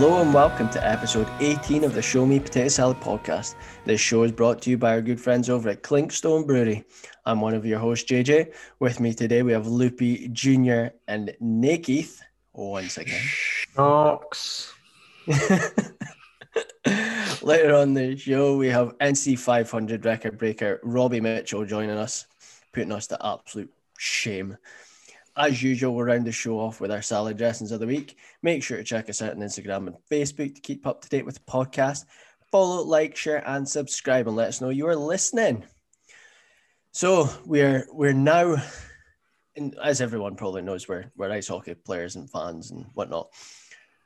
Hello and welcome to episode 18 of the Show Me Potato Salad podcast. This show is brought to you by our good friends over at Clinkstone Brewery. I'm one of your hosts, JJ. With me today, we have Loopy Jr. and Nakeith. Once again. Knox. Later on the show, we have NC 500 record breaker Robbie Mitchell joining us, putting us to absolute shame. As usual, we'll round the show off with our salad dressings of the week. Make sure to check us out on Instagram and Facebook to keep up to date with the podcast. Follow, like, share, and subscribe, and let us know you are listening. So we're we're now, and as everyone probably knows, we're we're ice hockey players and fans and whatnot.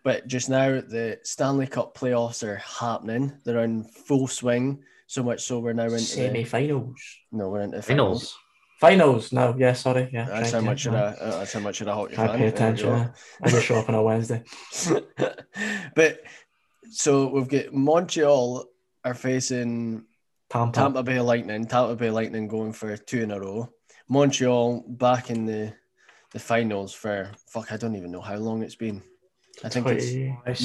But just now, the Stanley Cup playoffs are happening. They're in full swing. So much so we're now into the, Semi-finals. no, we're into Finals. Finals. No, yeah, sorry. Yeah. That's how much of a uh, that's how much of a hockey I fan. pay attention. yeah. I just show up on a Wednesday. but so we've got Montreal are facing Tampa. Tampa Bay Lightning. Tampa Bay Lightning going for two in a row. Montreal back in the the finals for fuck. I don't even know how long it's been. I think it's 20 I've it.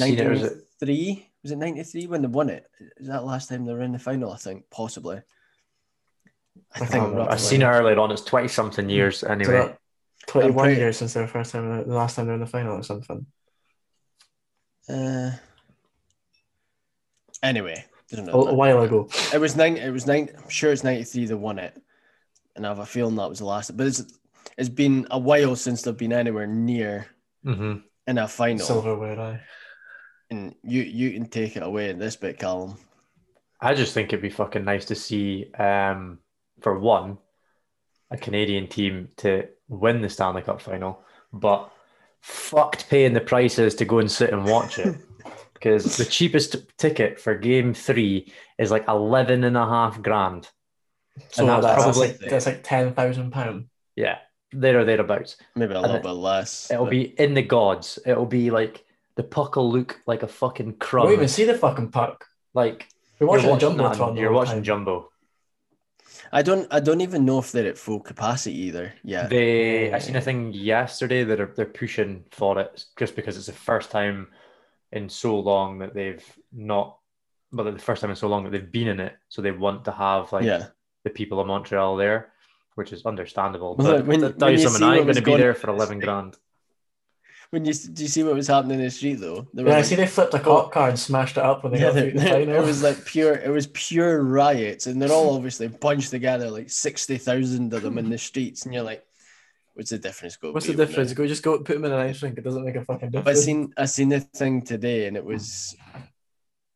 93. Was it 93 when they won it? Is that last time they were in the final? I think possibly. I I think can't remember. roughly. I've seen it earlier on. It's twenty something years anyway. that- 21 pretty- years since their first time, the last time they were in the final or something. Uh, anyway, doesn't A, a while ago. It was nine. It was nine. I'm sure it's ninety three. They won it, and I have a feeling that was the last. But it's it's been a while since they've been anywhere near hmm in a final. Silverware, I. And you you can take it away in this bit, Callum. I just think it'd be fucking nice to see, um, for one, a Canadian team to win the Stanley Cup final, but fucked paying the prices to go and sit and watch it. Because the cheapest ticket for game three is like 11 and a half grand. So that's that's, probably- like, that's like £10,000. Yeah, there or thereabouts. Maybe a And little it- bit less. It'll but- be in the gods. It'll be like the puck will look like a fucking We crumb. don't even see the fucking puck. Like We're you're watching, watching, the that Jumbotron. on- the you're watching time. Jumbo. I don't. I don't even know if they're at full capacity either. Yeah. They I seen a thing yesterday that are they're pushing for it just because it's the first time in so long that they've not well the first time in so long that they've been in it. So they want to have like yeah. the people of Montreal there, which is understandable. Well, But when- I'll when you you see I what ain't was gonna be there for eleven grand. When you do you see what was happening in the street though? Yeah, I see they flipped a cop car and smashed it up when they Yeah, got the it was like pure. It was pure riots, and they're all obviously bunched together, like sixty thousand of them in the streets, and you're like, "What's the difference?" Go. What's the difference? Go just go put them in an ice rink. It doesn't make a fucking But I difference. seen I seen a thing today, and it was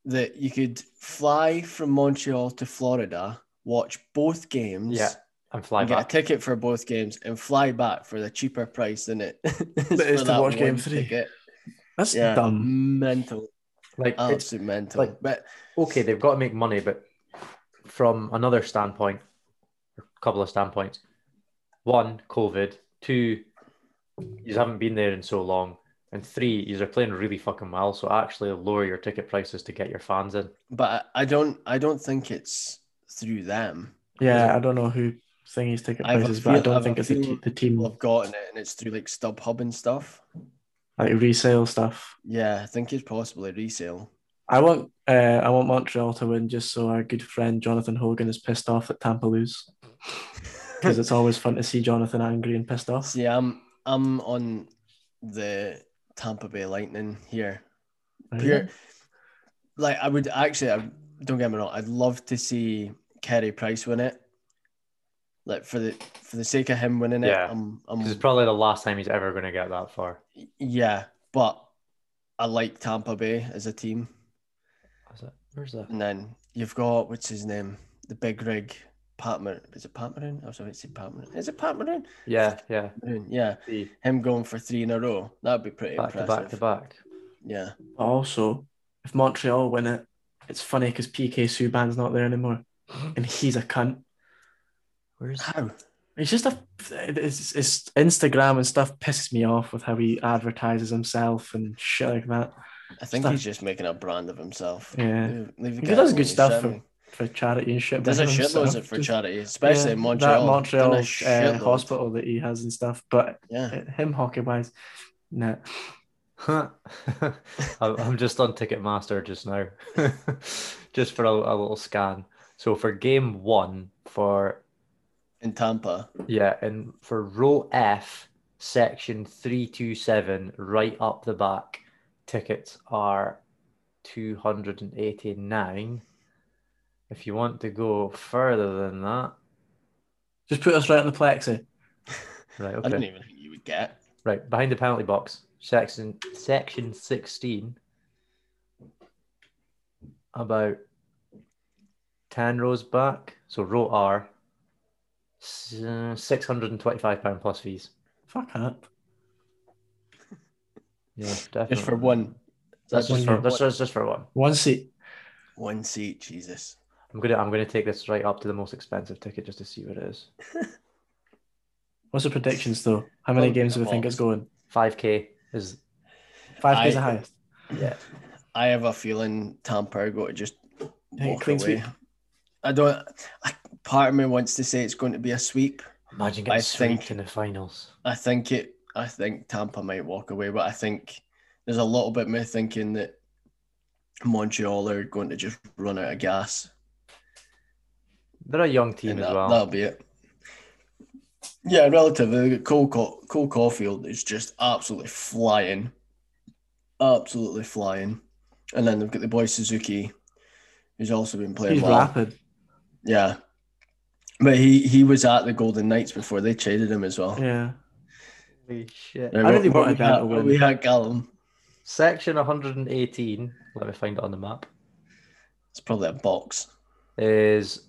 that you could fly from Montreal to Florida, watch both games, Yeah, and fly and get a ticket for both games, and fly back for the cheaper price than it is is for to that watch game three. ticket. That's Yeah, dumb. mental, Like it's absolute mental. like- but okay, they've got to make money, but from another standpoint, a couple of standpoints. One, COVID. Two, you haven't been there in so long. And three, you are playing really fucking well. So actually lower your ticket prices to get your fans in. but I I don't I don't think it's through them. Yeah, I don't know who thingy's ticket I prices, but I don't have think it's the, the team have gotten it, and it's through like StubHub and stuff. like resale stuff. Yeah, I think it's possibly resale. I want uh, I want Montreal to win just so our good friend Jonathan Hogan is pissed off that Tampa lose because it's always fun to see Jonathan angry and pissed off. Yeah, I'm I'm on the Tampa Bay Lightning here. Pure, like I would actually, I, don't get me wrong, I'd love to see Carey Price win it. Like for the for the sake of him winning it, Yeah. I'm, Because it's I'm probably the last time he's ever going to get that far. yeah, but I like Tampa Bay as a team. Is it? Where's that? And then you've got what's his name, the big rig, Pat Mar- Is it Pat Maroon? I was about to say Pat Maroon. Is it Pat Maroon? Yeah, yeah. Maroon, Yeah, The him going for three in a row. That'd be pretty back to impressive. back to back. Yeah. Also, if Montreal win it, it's funny because PK Subban's not there anymore, and he's a cunt. Where's How? He's just a. His, his Instagram and stuff pisses me off with how he advertises himself and shit like that. I think Stuff. he's just making a brand of himself. Yeah. Leave- leave He does good stuff shining. for charity and shit. He does a but shitloads himself of it for just- charity, especially yeah, in Montreal. That Done a Montreal uh, hospital that he has and stuff. But Yeah. him hockey wise, nah. I'm I'm just on Ticketmaster just now, just for a, a little scan. So for game one, for in Tampa. yeah, and for row F, section three two seven, right up the back, tickets are two hundred and eighty nine. If you want to go further than that, Just put us right on the plexi. right? I Okay. don't even think you would get. Right, behind the penalty box, section section sixteen, about ten rows back. So row R, six hundred and twenty-five pound plus fees. Fuck that. Yeah, definitely. Just for one. That's just one for that's just, just for one. One seat. One seat, Jesus. I'm gonna I'm gonna take this right up to the most expensive ticket just to see what it is. What's the predictions though? How many games do we think it's going? Five K is five K K's the highest. yeah. I have a feeling Tampa are going to just walk away. sweep? I don't. I, part of me wants to say it's going to be a sweep. Imagine I getting think- swept in the finals. I think it. I think Tampa might walk away, but I think there's a little bit me thinking that Montreal are going to just run out of gas, They're a young team and as that, well. that'll be it. Yeah, relatively. Cole Cole Caufield is just absolutely flying, absolutely flying, and then they've got the boy Suzuki, who's also been playing He's well. rapid. Yeah. But he he was at the Golden Knights before they traded him as well. Yeah. Holy shit. Right, I really what- what wanted we them had- to what win. We had Callum. Section 118, let me find it on the map, It's probably a box. is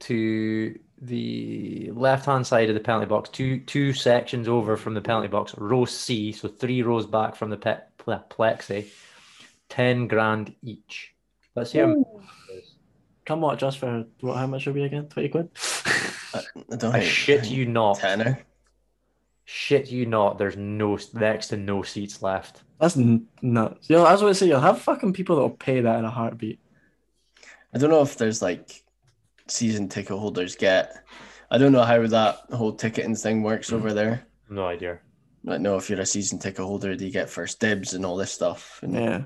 to the left hand side of the penalty box, two two sections over from the penalty box, row C, so three rows back from the pe- plexi, 10 grand each. Let's see how much it is. Come watch us for what? How much are we again? Twenty quid. I, I don't I think shit you not. Tenner. Shit you not. There's no next to no seats left. That's n- nuts. Yo, I was going to say you'll have fucking people that will pay that in a heartbeat. I don't know if there's like season ticket holders get. I don't know how that whole ticketing thing works over there. No idea. Like, no, if you're a season ticket holder, do you get first dibs and all this stuff? And Yeah.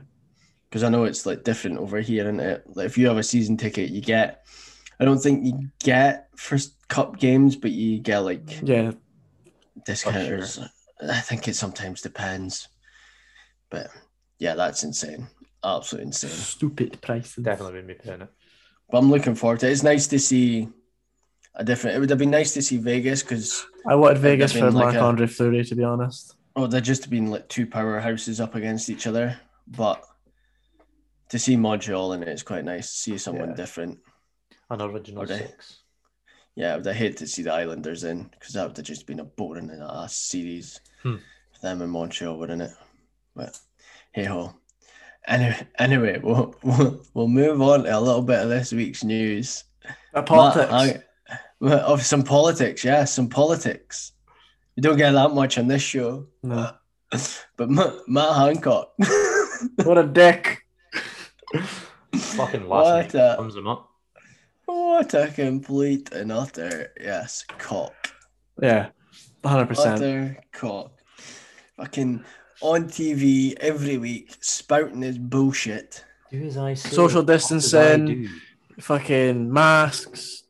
Because I know it's like different over here, isn't it? Like if you have a season ticket, you get. I don't think you get first cup games, but you get like Yeah. discounters. I think it sometimes depends, but yeah, that's insane, absolutely insane. Stupid prices. Definitely wouldn't be paying it. But I'm looking forward to it. It's nice to see a different. It would have been nice to see Vegas because I wanted Vegas been for like Marc a- Andre Fleury, to be honest. oh, they're just been like two powerhouses up against each other. But to see Montreal and it is quite nice. To see someone Yeah. different. An original six. Yeah, I would hate to see the Islanders in because that would have just been a boring ass series. Hmm. for Them in Montreal, wouldn't it? But hey ho. Anyway, anyway, we'll, we'll we'll move on to a little bit of this week's news. Uh, politics. Matt well, of some politics, yeah, some politics. We don't get that much on this show, no. but Matt, Matt Hancock. What a dick. Fucking What last night a- sums them up. what a complete and utter yes cock. Yeah. 100%. Utter cock. Fucking on TV every week, spouting his bullshit. Do as I say. Social not as I distancing. do. Fucking masks,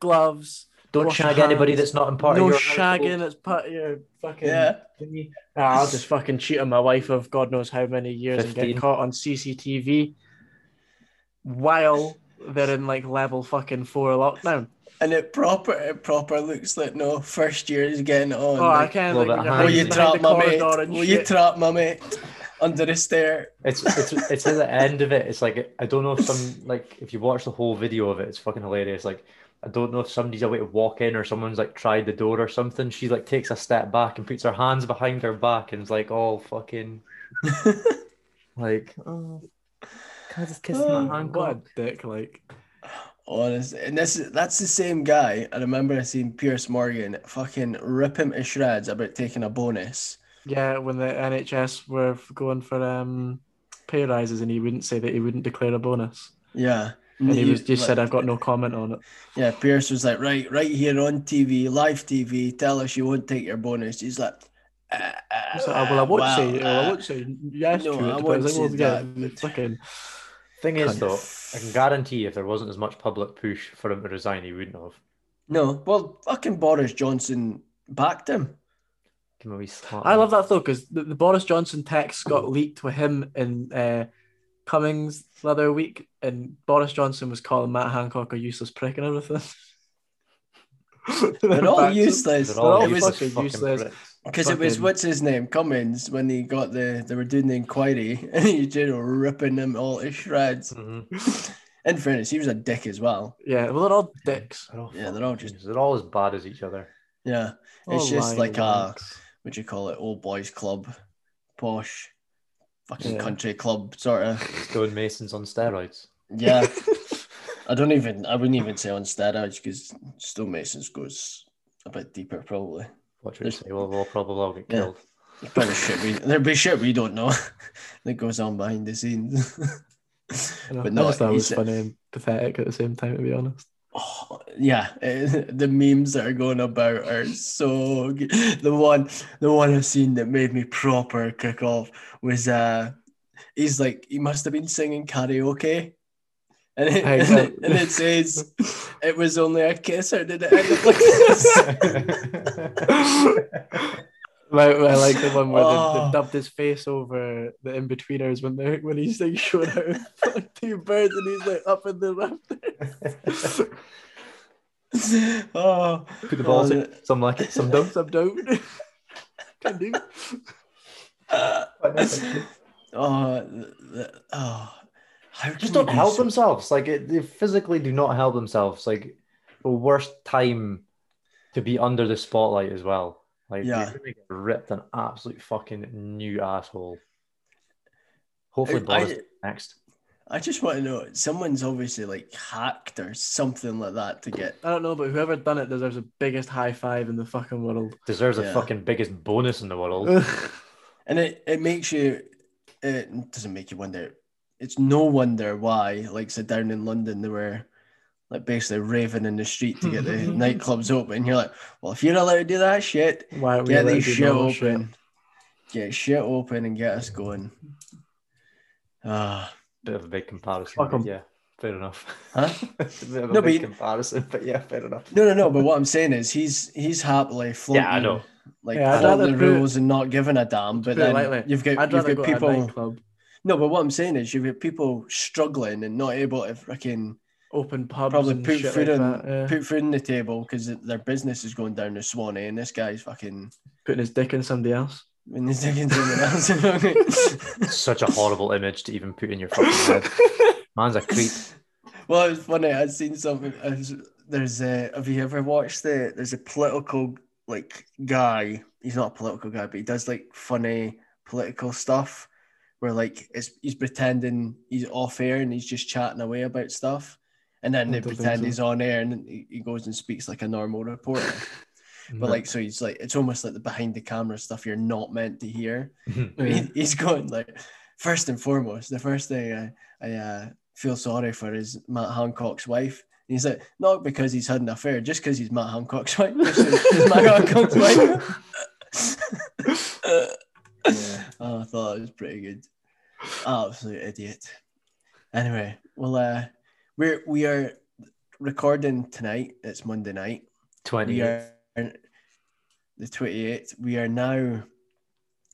gloves. Don't shag your anybody that's not in part no of your shagging. household. It's part of your fucking. Yeah. thingy. Ah, I'll just fucking cheat on my wife of God knows how many years and 15. get caught on CCTV while they're in like level fucking four lockdown. And it proper it proper looks like no first year is getting on. Oh, I can't. Little Like, behind- Will you trap behind my mate? corridor and Will you trap my mate under the stair? It's it's it's at the end of it. It's like I don't know if some like if you watch the whole video of it, it's fucking hilarious. Like I don't know if somebody's away to walk in or someone's like tried the door or something. She like takes a step back and puts her hands behind her back and is like all fucking like oh can I just kiss Oh, my What a Hancock? dick! Like, Honestly, and this is that's the same guy. I remember seeing Piers Morgan fucking rip him to shreds about taking a bonus. yeah, when the NHS were going for um pay rises, and he wouldn't say that he wouldn't declare a bonus, Yeah. and he You- was just like- said, "I've got no comment on it." Yeah, Pierce was like, right, right here on TV, live TV, tell us you won't take your bonus. He's like, So, uh, well, I won't well, say. well, I uh, won't say yes no, to it. I won't say get that. fucking. Thing is, Kind though. I can guarantee if there wasn't as much public push for him to resign, he wouldn't have. No, well, fucking Boris Johnson backed him. Give him a wee slap. I love that though because the, the Boris Johnson text got leaked with him and uh, Cummings the other week, and Boris Johnson was calling Matt Hancock a useless prick and everything. They're all Backed him. useless. They're all it was useless fucking fucking useless. pricks. Because it was what's his name Cummings when he got the they were doing the inquiry and he just ripping them all to shreds. Mhm. In fairness, he was a dick as well. Yeah, well, they're all dicks. They're all Yeah, they're all just- they're all as bad as each other. Yeah, it's All just like a what do you call it, old boys club, posh, fucking Yeah. country club sort of. Stonemasons on steroids. Yeah, I don't even I wouldn't even say on steroids because Stonemasons goes a bit deeper probably. What should I say? Well, we'll probably all get Yeah. killed. There's probably shit we there'd be shit we don't know that goes on behind the scenes. But no, just thought was funny and pathetic at the same time, to be honest. Oh, yeah, the memes that are going about are so good. The one, the one I've seen that made me proper kick off was uh, he's like he must have been singing karaoke, and it, and, uh, it, and it says it was only a kiss, or did it end up like this? Like, I like the one where they, Oh. they dubbed his face over the Inbetweeners when they when he's like showing out two birds and he's like up in the rafters. oh, Put the balls Oh, in. Some like it, some don't. Some don't. Can do. oh, the, the- oh, how can Just don't help so- themselves. Like it, they physically do not help themselves. Like the worst time to be under the spotlight as well. Like Yeah. they're get ripped an absolute fucking new asshole. Hopefully, Boris I- next. I just want to know. Someone's obviously like hacked or something like that to get. I don't know, but whoever done it deserves the biggest high five in the fucking world. Deserves Yeah. the fucking biggest bonus in the world. And it, it makes you. It doesn't make you wonder. It's no wonder why, like, so down in London, they were like basically raving in the street to get the nightclubs open. You're like, well, if you're allowed to do that shit, Why are we get allowed these to do shit open. Get shit open and get us going. Ah, Bit of a big comparison. Fuck yeah, fair enough. Huh? a bit of a No, big but you- comparison, but yeah, fair enough. no, no, no. But what I'm saying is, he's he's happily floating. Yeah, I know. Like Yeah, I'd following the put it- rules and not giving a damn. But then lightly, you've got I'd you've got go to people. Nightclub, No, but what I'm saying is you've got people struggling and not able to freaking open pubs, probably and put shit food like on that. Yeah. put food on the table because their business is going down the Swanee, and this guy's fucking Putting his dick in somebody else. when he's taking something else. Such a horrible image to even put in your fucking head. Man's a creep. well, it was funny. I'd seen something. Was, there's a. Have you ever watched the? There's a political like guy. He's not a political guy, but he does like funny political stuff. Where like it's he's pretending he's off air and he's just chatting away about stuff, and then they pretend so. he's on air and he he goes and speaks like a normal reporter. But like, so he's like, it's almost like the behind the camera stuff you're not meant to hear. Yeah. He, he's going like, first and foremost, the first thing I, I uh, feel sorry for is Matt Hancock's wife. And he's like, not because he's had an affair, just because he's Matt Hancock's wife. He's Matt Hancock's wife. oh, I thought it was pretty good. Absolute idiot. Anyway, well, uh, we're we are recording tonight. It's Monday night. Twenty. The 28th. We are now.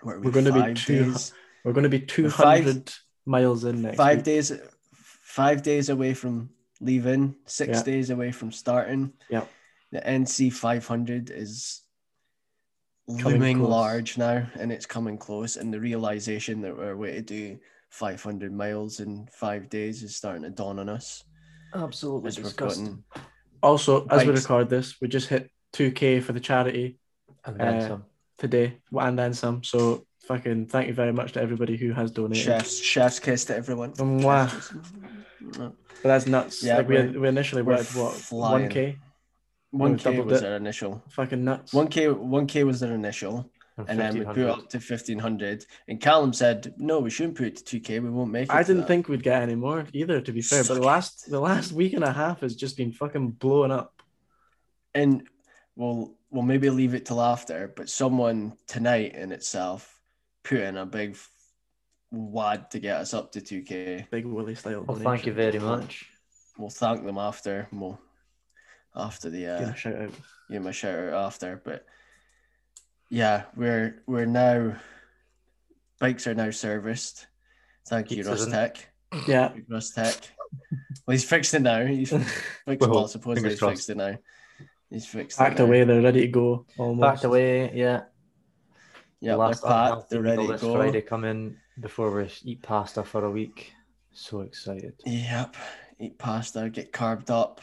We, We're gonna be two- days, We're going to be two hundred miles in next. five week. days, five days away from leaving. Six Yeah. days away from starting. Yeah. The NC 500 is Coming looming close. large now, and it's coming close. And the realization that we're way to do 500 miles in five days is starting to dawn on us. Absolutely As disgusting. gotten Also, as we record this, we just hit two k for the charity And then Uh, some. today, and then some. So fucking thank you very much to everybody who has donated. chef's chef's kiss to everyone. Mwah. But that's nuts. Yeah, like we, we're- initially we're wanted what flying. one k. One K was it. our initial. Fucking nuts. One K, one K was their initial, and then we put it up to fifteen hundred. And Callum said, "No, we shouldn't put it to two K. We won't make it." I didn't that." think we'd get any more either. To be fair, but the last the last week and a half has just been fucking blowing up. And we'll we'll maybe leave it till after, but someone tonight in itself put in a big wad to get us up to 2K. Big Willie style. Well, thank you very much. We'll thank them after. and We'll after the uh, a shout out. give them a shout out after. But yeah, we're we're now bikes are now serviced. Thank you, Pizza's Russ. Tech. Yeah. Russ Tech. Well, he's fixed it now. He's fixed Well, well, supposedly he's crossed. fixed it now. He's fixed Packed it now. away, they're ready to go. Almost. Packed away, yeah. Yeah, The they're last packed. They're ready to this go. Friday come in before we eat pasta for a week. So excited. Yep. Eat pasta, get carved up.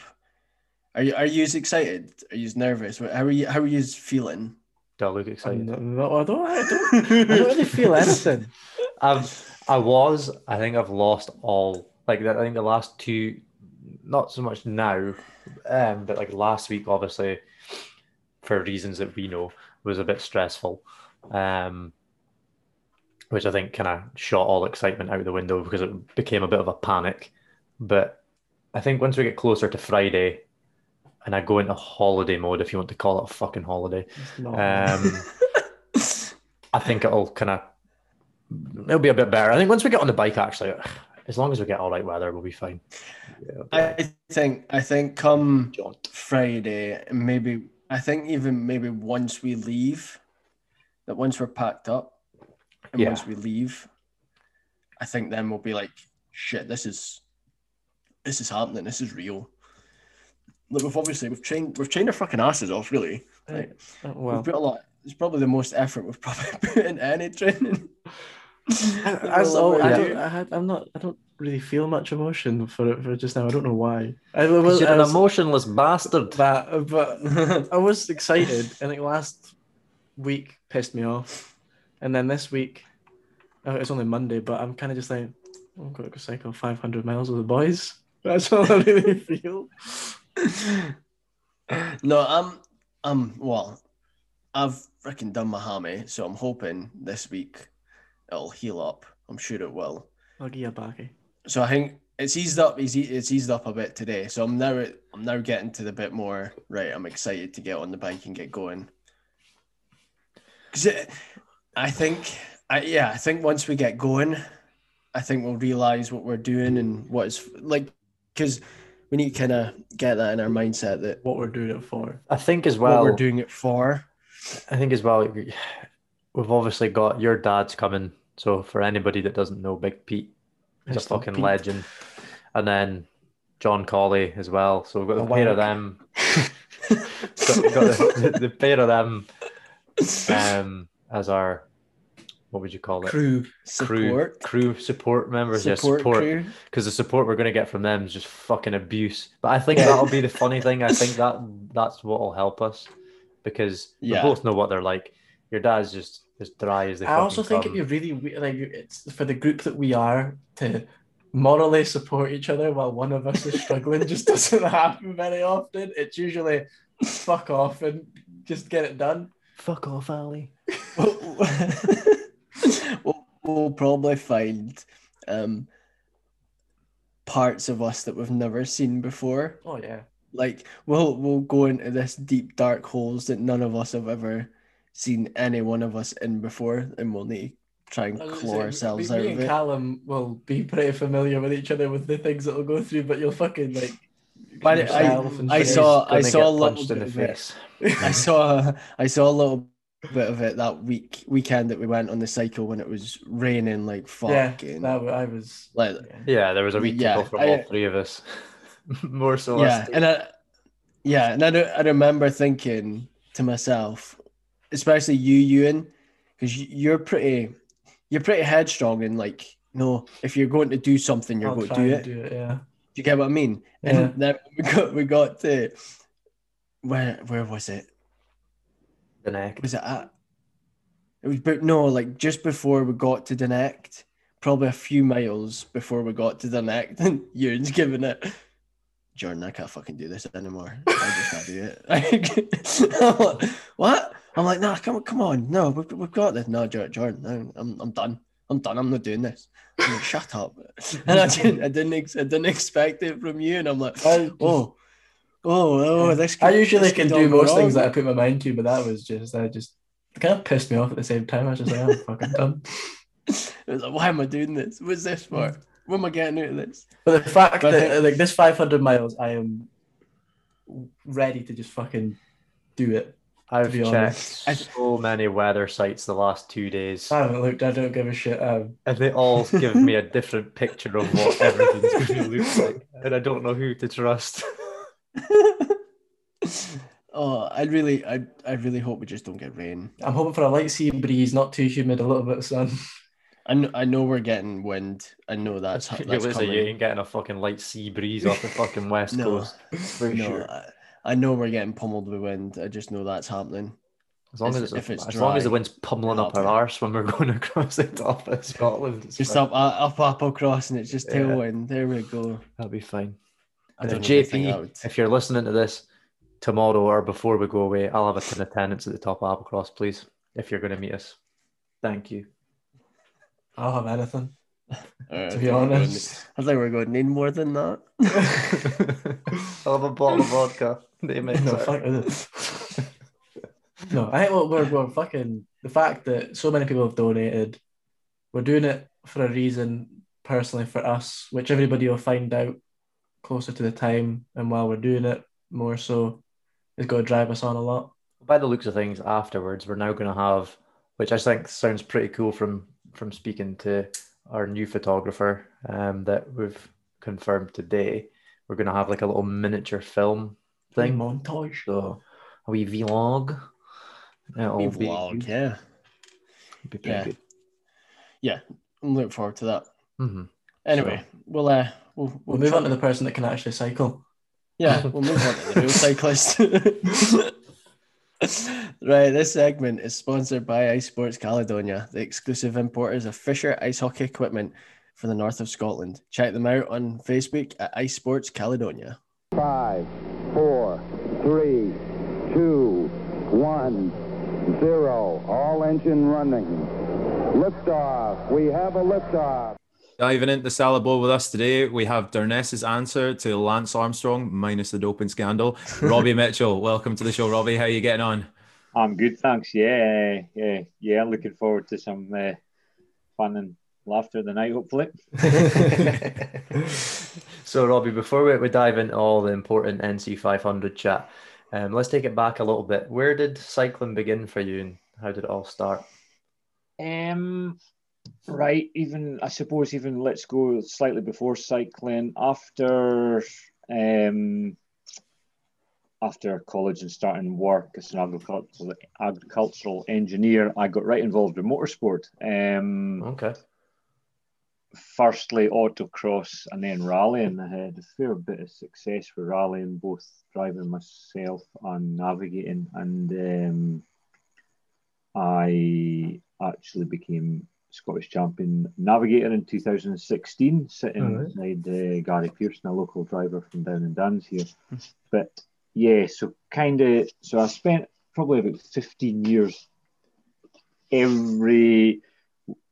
Are you are you excited? Are you nervous? How are you how are you feeling? Do I look I'm excited? not- no, I don't. I don't. I don't really feel anything. I've I was. I think I've lost all. Like I think the last two, not so much now, um, but like last week, obviously, for reasons that we know, was a bit stressful, um, which I think kind of shot all excitement out the window because it became a bit of a panic. But I think once we get closer to Friday, and I go into holiday mode, if you want to call it a fucking holiday, um, I think it'll kind of it'll be a bit better. I think once we get on the bike, actually, as long as we get all right weather, we'll be fine. Yeah, I think I think come jaunt. Friday, maybe I think even maybe once we leave, that once we're packed up and Yeah. once we leave, I think then we'll be like, shit, this is this is happening, this is real. Look, we've obviously we've trained we've trained our fucking asses off, really. Like, Uh, well, we've put a lot it's probably the most effort we've probably put in any training. I, We'll oh, ever I do. don't. I had. I'm not. I don't really feel much emotion for it for just now. I don't know why. I, Because was, you're I an was, emotionless bastard. that, but I was excited, and like last week pissed me off, and then this week, oh, it's only Monday, but I'm kind of just like, oh, I'm going to go cycle 500 miles with the boys. That's all I really feel. no, I'm I'm well, I've freaking done my hammy, so I'm hoping this week it'll heal up. I'm sure it will. I'll give you a backy. So I think it's eased up. It's, e- it's eased up a bit today. So I'm now I'm now getting to the bit more right. I'm excited to get on the bike and get going. Because I think, I yeah, I think once we get going, I think we'll realize what we're doing and what is like. Because we need to kind of get that in our mindset that What we're doing it for. I think as what well. we're doing it for. I think as well. We've obviously got your dad's coming. So for anybody that doesn't know, Big Pete is a fucking Pete. legend, and then John Colley as well. So we've got A the pair of wank. them. got, got the, the, the pair of them um, as our what would you call it? Crew. Support. crew support members. yeah, Support, support because the support we're going to get from them is just fucking abuse. But I think that'll be the funny thing. I think that that's what will help us because Yeah. we both know what they're like. Your dad's just as dry as they. I also think come. it'd be really weird, like it's for the group that we are to morally support each other while one of us is struggling just doesn't happen very often. It's usually fuck off and just get it done. fuck off, Ali. we'll, we'll probably find um, parts of us that we've never seen before. Oh yeah. Like we'll we'll go into this deep dark holes that none of us have ever seen any one of us in before, and we'll need to try and claw gonna ourselves me, out me of and it. Callum will be pretty familiar with each other with the things that we'll go through, but you'll fucking like But I- yourself I saw- Gonna saw a little punched in the bit face. I saw I saw a little bit of it that week weekend that we went on the cycle when it was raining like yeah, fucking that, I was like yeah. Yeah, there was a week Yeah, from I- all three of us. More so. yeah and I yeah and I, do- I remember thinking to myself especially you Ewan because you're pretty you're pretty headstrong and like no if you're going to do something you're I'll going to do it do it. Yeah. do you get what I mean Yeah. and then we got we got to where where was it the neck. was it at it was but no like just before we got to Denect probably a few miles before we got to Denect and Ewan's giving it. Jordan I can't fucking do this anymore. I just can't do it. I'm like, what? I'm like nah come on come on. No we've, we've got this. No Jordan no, I'm, I'm done. I'm done. I'm not doing this. I'm like, shut up. And I didn't I didn't ex- I didn't expect it from you and I'm like oh Oh, oh, this. I usually this can do all go most things that I put my mind to, but that was just I just kind of pissed me off at the same time. I was just like, I'm fucking done. It was like, why am I doing this? What's this for? What am I getting out of this? But the fact But that think- like this 500 miles, I am ready to just fucking do it. I've be checked honest. I- so many weather sites the last two days, I haven't looked. I don't give a shit. Um, and they all give me a different picture of what everything's going to look like, and I don't know who to trust. oh, I really, I, I really hope we just don't get rain. I'm hoping for a light sea breeze, not too humid, a little bit of sun. I know, I know we're getting wind. I know that's That's, that's listen, you ain't getting a fucking light sea breeze off the fucking west No. coast for No, sure. I, I know we're getting pummeled with wind. I just know that's happening. As long if- as it's, if it's as long as the wind's pummeling it'll up our arse when we're going across the top of Scotland, Just fine. up, uh, up, up across, and it's just Yeah. tailwind. There we go. That'll be fine. I And don't if JP, would- if you're listening to this tomorrow or before we go away, I'll have a tin of attendance at the top of Applecross, please. If you're going to meet us, thank you. I'll have anything. Uh, To be I thought we were going- honest, I think we're going to need more than that. I'll have a bottle of vodka. They make no, fuck it. No, I think we're, we're, we're fucking the fact that so many people have donated. We're doing it for a reason, personally for us, which everybody will find out closer to the time. And while we're doing it, more so, is going to drive us on a lot. By the looks of things, afterwards, we're now going to have, which I think sounds pretty cool from from speaking to our new photographer um, that we've confirmed today. We're going to have like a little miniature film thing. montage. So a wee vlog. It'll We be, vlog, yeah. be Yeah. good. Yeah, I'm looking forward to that. Mhm. Anyway, we'll uh, we'll, we'll, We'll move try- on to the person that can actually cycle. Yeah, we'll move on to the real cyclist. right, this segment is sponsored by Ice Sports Caledonia, the exclusive importers of Fischer ice hockey equipment for the north of Scotland. Check them out on Facebook at Ice Sports Caledonia. Five, four, three, two, one, zero. All engine running. Liftoff. We have a liftoff. Diving into Salad Bowl with us today, we have Durness's answer to Lance Armstrong, minus the doping scandal. Robbie Mitchell, welcome to the show, Robbie. How are you getting on? I'm good, thanks. Yeah, yeah, yeah. Looking forward to some uh, fun and laughter tonight, hopefully. so, Robbie, before we, we dive into all the important NC 500 chat, um, let's take it back a little bit. Where did cycling begin for you and how did it all start? Um, right. Even I suppose even let's go slightly before cycling. After um, after college and starting work as an agricultural agricultural engineer, I got right involved in motorsport. Um, Okay. firstly autocross and then rallying. I had a fair bit of success for rallying, both driving myself and navigating. And um, I actually became Scottish champion navigator in 2016, sitting Alright. beside uh, Gary Pearson, a local driver from down in Duns here. But yeah, so kind of, so I spent probably about 15 years every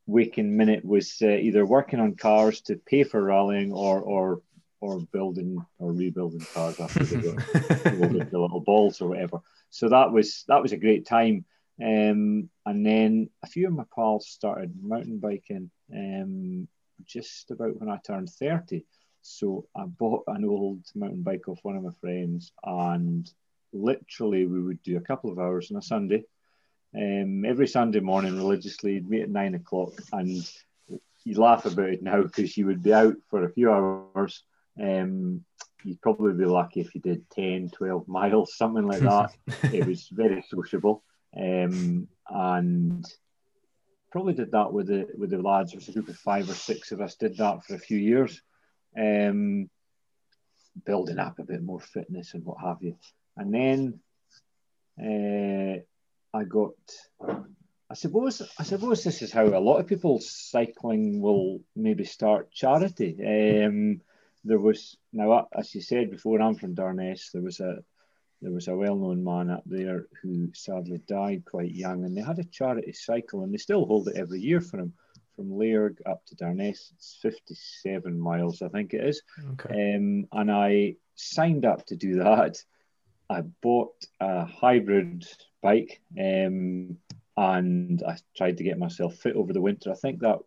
waking minute was uh, either working on cars to pay for rallying or or or building or rebuilding cars after they got rolled into little balls or whatever. So that was that was a great time. Um, and then a few of my pals started mountain biking um, just about when I turned 30. So I bought an old mountain bike off one of my friends, and literally we would do a couple of hours on a Sunday. Um, every Sunday morning religiously, meet at nine o'clock, and you laugh about it now because you would be out for a few hours. Um, you'd probably be lucky if you did 10, 12 miles, something like that. it was very sociable. Um, and probably did that with the with the lads. There was a group of five or six of us did that for a few years, um, building up a bit more fitness and what have you. And then uh, I got. I suppose I suppose this is how a lot of people cycling will maybe start charity. Um, there was now, as you said before, I'm from Durness. There was a there was a well-known man up there who sadly died quite young, and they had a charity cycle, and they still hold it every year for him from Lairg up to Durness. It's 57 miles, I think it is. Okay. Um, and I signed up to do that. I bought a hybrid bike um, and I tried to get myself fit over the winter. I think that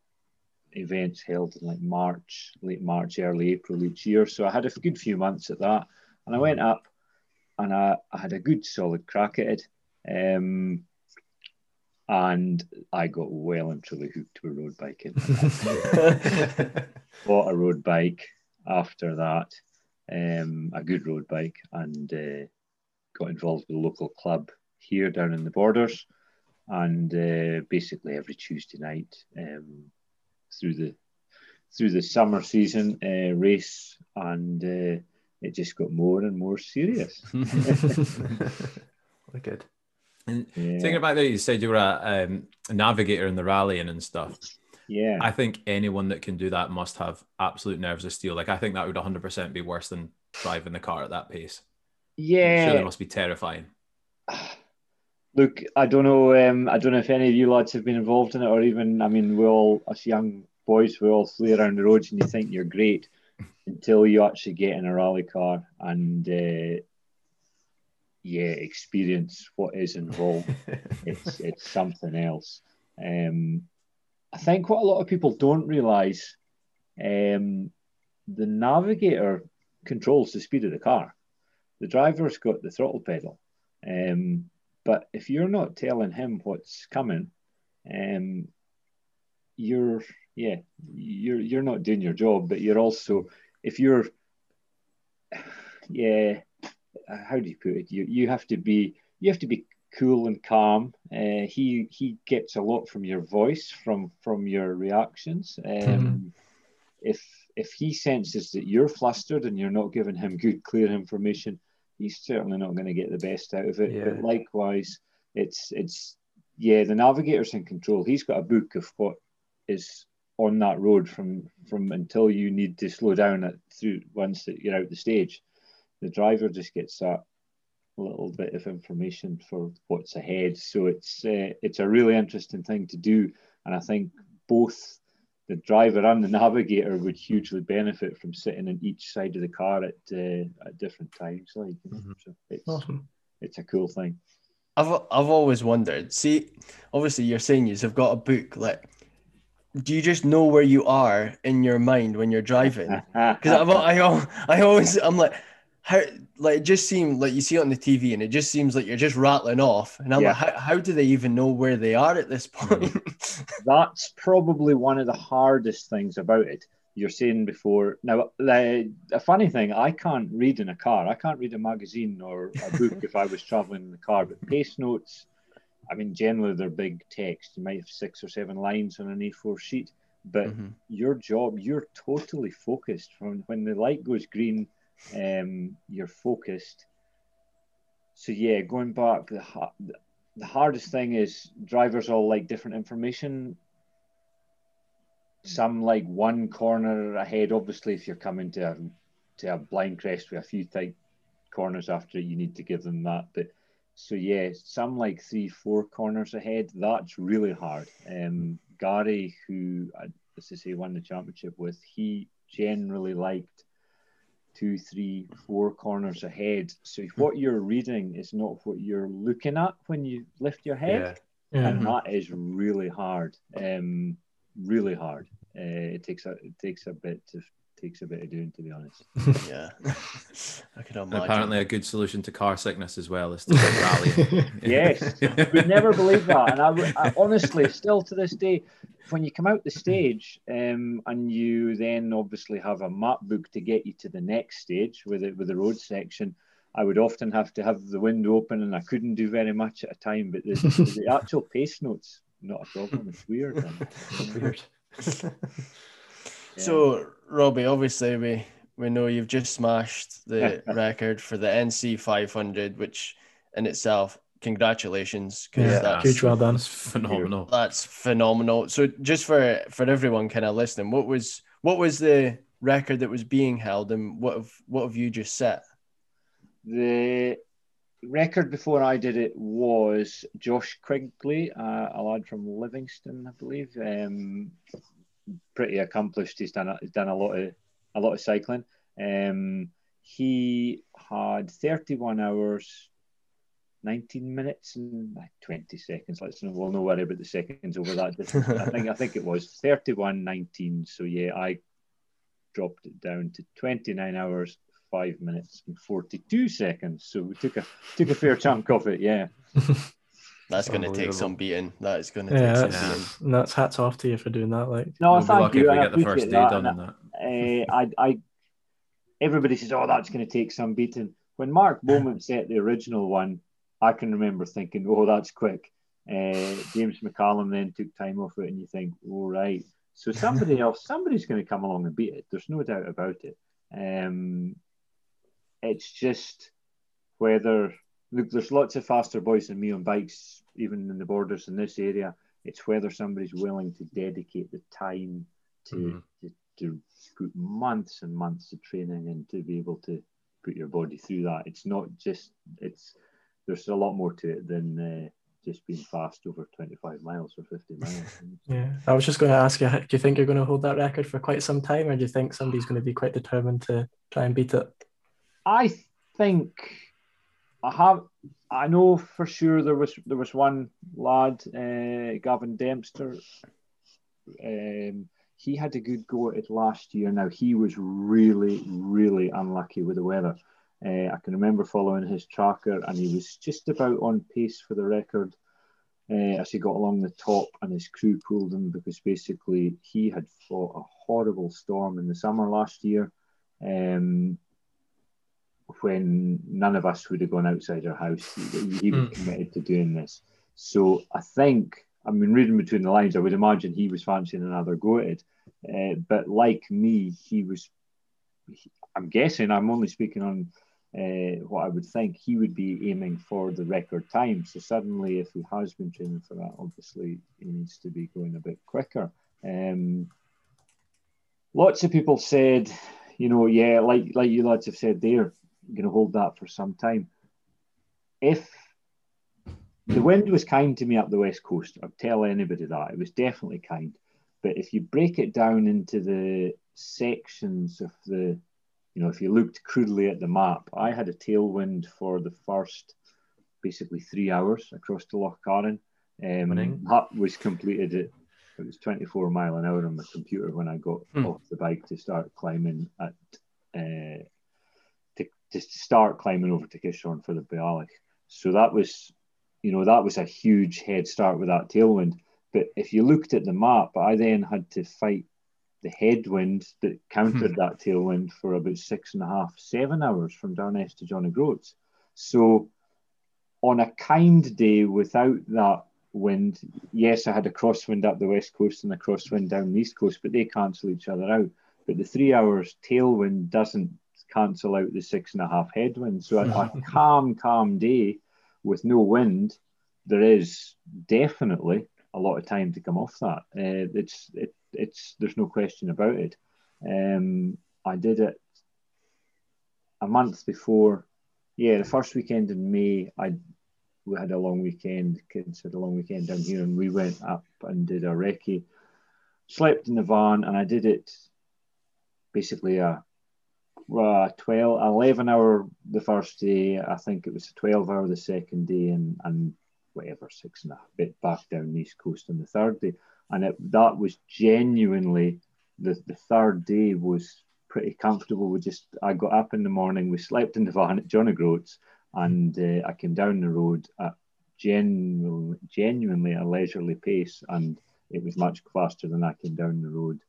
event's held in like March, late March, early April each year. So I had a good few months at that. And I went up and I, I had a good solid crack at it. Um, and I got well and truly hooked to a road biking. bought a road bike after that, um, a good road bike, and uh, got involved with a local club here down in the borders. And uh, basically every Tuesday night um, through the through the summer season uh, race, and uh, it just got more and more serious. Wicked. And Yeah. thinking about that, you said you were a, um, a navigator in the rallying and stuff. Yeah, I think anyone that can do that must have absolute nerves of steel. Like I think that would 100% be worse than driving the car at that pace. I'm yeah. sure that must be terrifying. Look, I don't know. Um, I don't know if any of you lads have been involved in it, or even. I mean, we all, us young boys, we all flee around the roads, and you think you're great until you actually get in a rally car and, uh, yeah, experience what is involved. it's it's something else. Um, I think what a lot of people don't realise, um, the navigator controls the speed of the car. The driver's got the throttle pedal. Um, but if you're not telling him what's coming, um, you're yeah, you're you're not doing your job. But you're also if you're yeah, how do you put it? You you have to be you have to be cool and calm. Uh, he he gets a lot from your voice, from from your reactions. Um, Mhm. If if he senses that you're flustered and you're not giving him good, clear information, he's certainly not going to get the best out of it. Yeah. But likewise, it's it's yeah, the navigator's in control. He's got a book of what is on that road from from until you need to slow down at through once that you're out the stage. The driver just gets that little bit of information for what's ahead. So it's uh, it's a really interesting thing to do, and I think both the driver and the navigator would hugely benefit from sitting on each side of the car at uh, at different times. Like, you know? Mhm. so it's Awesome. it's a cool thing. I've I've always wondered. See, obviously you're saying you've got a book. Like, do you just know where you are in your mind when you're driving? Because I've I I always I'm like, how like it just seems like you see it on the TV and it just seems like you're just rattling off, and I'm Yeah. like, how, how do they even know where they are at this hmm. point? That's probably one of the hardest things about it. You're saying before now, the, a funny thing, I can't read in a car. I can't read a magazine or a book if I was traveling in the car. But pace notes, I mean, generally they're big text. You might have six or seven lines on an A4 sheet, but Mhm. your job, you're totally focused. From when the light goes green, um, you're focused. So yeah, going back, the the hardest thing is drivers all like different information. Some like one corner ahead. Obviously, if you're coming to a to a blind crest with a few tight corners after it, you need to give them that. But so yeah, some like three, four corners ahead. That's really hard. Um, Gary, who I, as I say, won the championship with, he generally liked two, three, four corners ahead. So what you're reading is not what you're looking at when you lift your head, Yeah. Yeah. and that is really hard. Um, really hard. Uh, it takes a it takes a bit of takes a bit of doing, to be honest. yeah, I can And imagine. apparently, a good solution to car sickness as well is to rally. rallying. Yes, would never believe that. And I, I honestly, still to this day, when you come out the stage um, and you then obviously have a map book to get you to the next stage with it with the road section, I would often have to have the window open and I couldn't do very much at a time. But the, the actual pace notes, not a problem. It's weird. man. Weird. So, Robbie, obviously we we know you've just smashed the record for the NC 500, which in itself, congratulations, because Yeah, that's Huge well done. It's phenomenal. that's phenomenal. So, just for for everyone kind of listening, what was what was the record that was being held, and what have what have you just set? the record before I did it was Josh Quigley, uh, a lad from Livingston, I believe. Um, pretty accomplished. He's done a, he's done a lot of a lot of cycling. Um, he had 31 hours, 19 minutes and like 20 seconds. Let's we'll no worry about the seconds over that. I think I think it was 31, 19. So yeah, I dropped it down to 29 hours, five minutes and 42 seconds. So we took a took a fair chunk of it. Yeah. That's going to take some beating. That is going to Yeah, take some that's, beating. that's hats off to you for doing that. Like, No, we'll be thank lucky you. if we I get the first day that, done and on that. uh, I, I, everybody says, "Oh, that's going to take some beating." When Mark Beaumont set the original one, I can remember thinking, "Oh, that's quick." Uh, James McCallum then took time off it, and you think, "Oh, right." So somebody else, somebody's going to come along and beat it. There's no doubt about it. Um, it's just whether look. There's lots of faster boys than me on bikes, even in the borders in this area. It's whether somebody's willing to dedicate the time to Mhm. to, to put months and months of training in to be able to put your body through that. It's not just it's there's a lot more to it than uh, just being fast over 25 miles or 50 miles. yeah, I was just going to ask you, do you think you're going to hold that record for quite some time, or do you think somebody's going to be quite determined to try and beat it? I think I have. I know for sure there was there was one lad, uh, Gavin Dempster. Um, he had a good go at it last year. Now he was really, really unlucky with the weather. Uh, I can remember following his tracker, and he was just about on pace for the record uh, as he got along the top, and his crew pulled him because basically he had fought a horrible storm in the summer last year. Um, when none of us would have gone outside our house. He, he was Mm. committed to doing this. So I think, I mean, reading between the lines, I would imagine he was fancying another go at it. Uh, but like me, he was, I'm guessing, I'm only speaking on uh, what I would think, he would be aiming for the record time. So suddenly, if he has been training for that, obviously he needs to be going a bit quicker. Um, lots of people said, you know, yeah, like like you lads have said, they're going to hold that for some time. If the wind was kind to me up the west coast, I'd tell anybody that it was definitely kind. But if you break it down into the sections of the, you know, if you looked crudely at the map, I had a tailwind for the first basically three hours across to Loch Carron. Um, that was completed at it was 24 mile an hour on my computer when I got Hmm. off the bike to start climbing at uh, to, start climbing over to Kishorn for the Bealach. So that was, you know, that was a huge head start with that tailwind. But if you looked at the map, I then had to fight the headwind that countered hmm. that tailwind for about six and a half, seven hours from Durness to John O'Groats. So on a kind day without that wind, yes, I had a crosswind up the west coast and a crosswind down the east coast, but they cancel each other out. But the three hours tailwind doesn't cancel out the six and a half headwind. So a, a calm, calm day with no wind, there is definitely a lot of time to come off that. Uh, it's it, it's there's no question about it. Um, I did it a month before. Yeah, the first weekend in May, I we had a long weekend. Kids had a long weekend down here, and we went up and did a recce. Slept in the van, and I did it basically a, a 12, 11 hour the first day. I think it was a 12 hour the second day, and, and whatever, six and a bit back down the east coast on the third day. And it, that was genuinely the, the third day was pretty comfortable. We just, I got up in the morning, we slept in the van at John O'Groats, and uh, I came down the road at genuinely, genuinely a leisurely pace, and it was much faster than I came down the road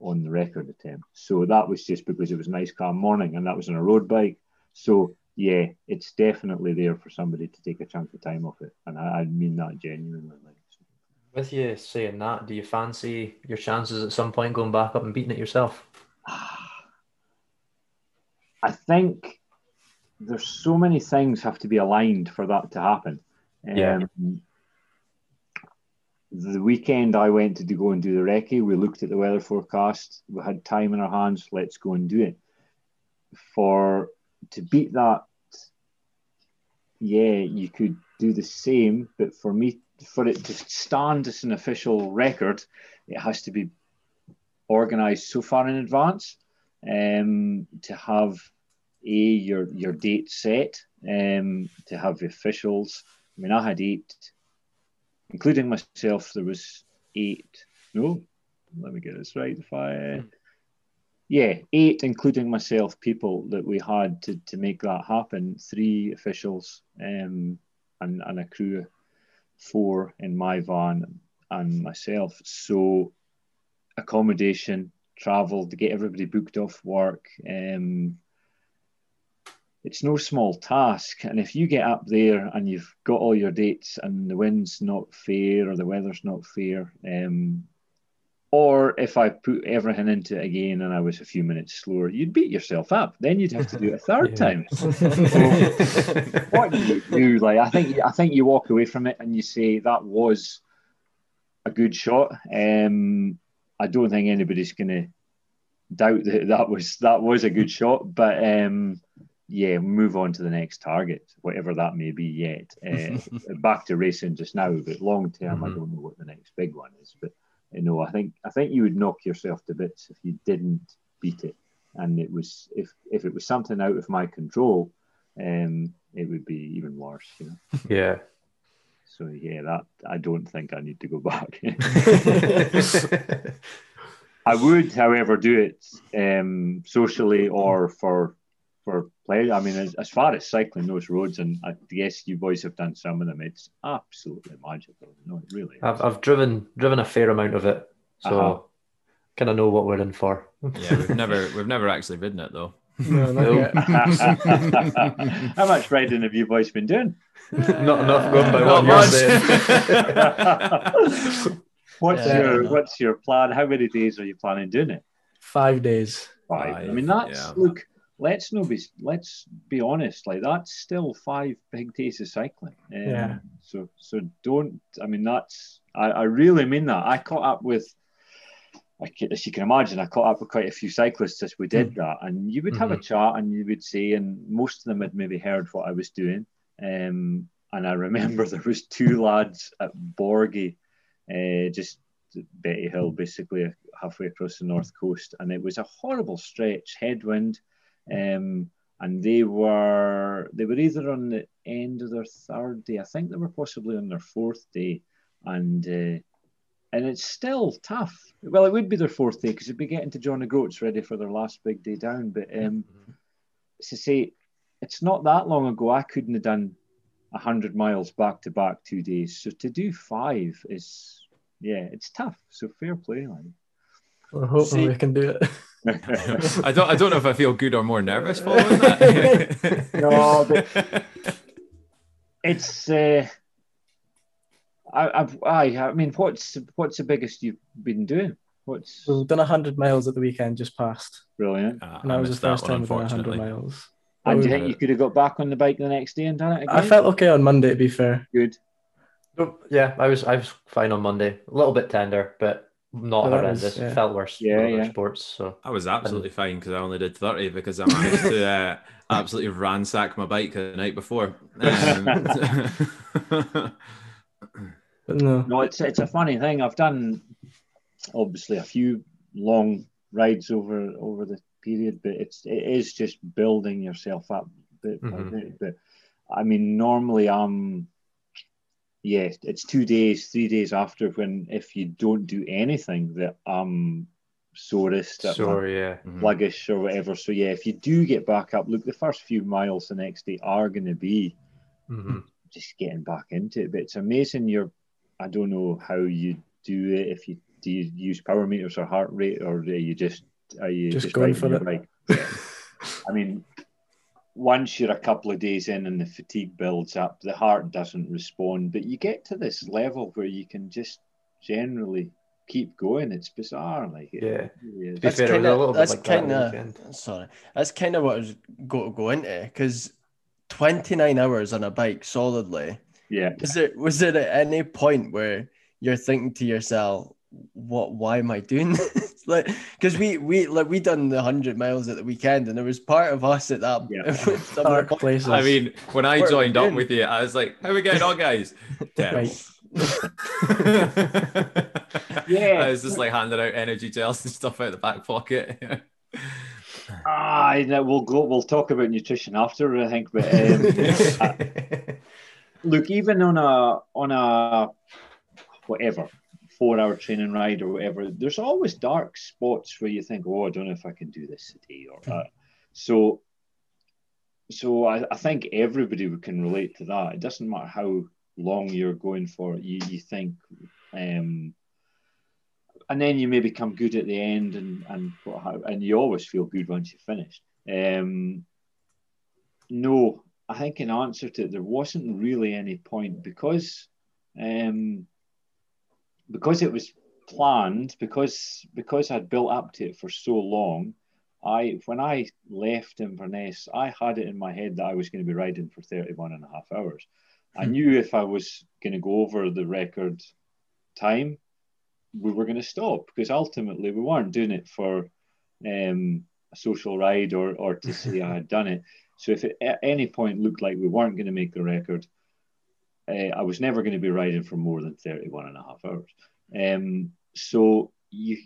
on the record attempt. So that was just because it was a nice calm morning, and that was on a road bike. So yeah, it's definitely there for somebody to take a chunk of time off it, and I, I mean that genuinely. With you saying that, do you fancy your chances at some point going back up and beating it yourself? I think there's so many things have to be aligned for that to happen. Yeah. Um, The weekend I went to go and do the recce, we looked at the weather forecast. We had time in our hands. Let's go and do it. For to beat that yeah, you could do the same, but for me, for it to stand as an official record, it has to be organised so far in advance um, to have a your your date set, um, to have the officials. I mean, I had eight, including myself. There was eight. No, let me get this right. If I yeah, eight, including myself, people that we had to, to make that happen. Three officials um, and, and a crew, four in my van and myself. So accommodation, travel to get everybody booked off work. Um, it's no small task. And if you get up there and you've got all your dates and the wind's not fair or the weather's not fair, um, or if I put everything into it again and I was a few minutes slower, you'd beat yourself up. Then you'd have to do it a third time. So, what do you do? Like I think I think you walk away from it and you say that was a good shot. Um, I don't think anybody's going to doubt that that was that was a good shot. But um, yeah, move on to the next target, whatever that may be. Yet uh, back to racing just now, but long term, I Mhm. don't know what the next big one is. But you know, I think I think you would knock yourself to bits if you didn't beat it. And it was if if it was something out of my control, um, it would be even worse. You know. Yeah. So yeah, that I don't think I need to go back. I would, however, do it um, socially or for for pleasure. I mean, as, as far as cycling those roads, and I guess you boys have done some of them. It's absolutely magical. No, it really. Is. I've I've driven driven a fair amount of it, so Uh-huh. kind of know what we're in for. Yeah, we've never we've never actually ridden it though. No, not No. yet. How much riding have you boys been doing? Not enough going by Not what much. you're saying. What's Yeah. your What's your plan? How many days are you planning doing it? Five days. Five. I mean, that's yeah. look. Let's no be. Let's be honest. Like that's still five big days of cycling. Um, Yeah. So so don't. I mean, that's. I, I really mean that. I caught up with. I as you can imagine, I caught up with quite a few cyclists as we did that, and you would have a chat, and you would say, and most of them had maybe heard what I was doing. Um, and I remember there was two lads at Borgie, uh, just Bettyhill, basically halfway across the north coast, and it was a horrible stretch, headwind, um, and they were they were either on the end of their third day, I think they were possibly on their fourth day, and uh, and it's still tough. Well, it would be their fourth day because they'd be getting to John O'Groats ready for their last big day down. But um, to say, it's not that long ago I couldn't have done hundred miles back to back two days. So to do five is yeah, it's tough. So fair play, like. We're hoping See- we can do it. I don't I don't know if I feel good or more nervous following that. No, but- it's uh, I, I've, I I mean, what's what's the biggest you've been doing? What's We've done 100 miles at the weekend just past. brilliant? Ah, And I that was the missed first one, time we've done 100 unfortunately. miles. And do you think you could have got back on the bike the next day and done it again? I felt okay on Monday, to be fair. good. Oh, yeah, I was I was fine on Monday. A little bit tender, but not But that horrendous. was- yeah. Felt worse Yeah, yeah. sports. So I was absolutely fine because I only did 30 because I managed to uh, absolutely ransack my bike the night before. Um, no. No, it's it's a funny thing. I've done obviously a few long rides over over the period, but it's it is just building yourself up bit by Mhm. bit. But I mean, normally I'm yeah, it's two days, three days after when if you don't do anything that I'm sorest, sore, yeah. mhm. sluggish or whatever. So yeah, if you do get back up, look, the first few miles the next day are going to be hmm just getting back into it. But it's amazing. You're, I don't know how you do it. If you do you use power meters or heart rate, or are you just are you Just going for it. Yeah. I mean, once you're a couple of days in and the fatigue builds up, the heart doesn't respond. But you get to this level where you can just generally keep going. It's bizarre, like it Yeah. really. To be That's fair, it kinda- a little bit like that on the kinda- weekend. Sorry, that's kind of what I was going to go into because 29 hours on a bike solidly. Yeah. Was it was it at any point where you're thinking to yourself, what? Why am I doing this? Like, because we we like we done the hundred miles at the weekend, and there was part of us at that Yeah. somewhere Dark places. I mean, when I What joined up with you, I was like, "How we going on, guys?" Terrible. Yeah. I was just like handing out energy gels and stuff out the back pocket. Ah, no, we'll go. We'll talk about nutrition after, I think. But um, look, even on a on a whatever four hour training ride or whatever, there's always dark spots where you think, oh, I don't know if I can do this today or that. So, so I, I think everybody can relate to that. It doesn't matter how long you're going for. You you think, um, and then you may become good at the end, and and and you always feel good once you finish. Um, no, I think in answer to it, there wasn't really any point because um, because it was planned because because I'd built up to it for so long. I when I left Inverness, I had it in my head that I was going to be riding for 31 and a half hours. I knew if I was going to go over the record time, we were going to stop because ultimately we weren't doing it for um, a social ride or, or to say I had done it. So if it at any point looked like we weren't going to make the record, uh, I was never going to be riding for more than 31 and a half hours. Um, so you,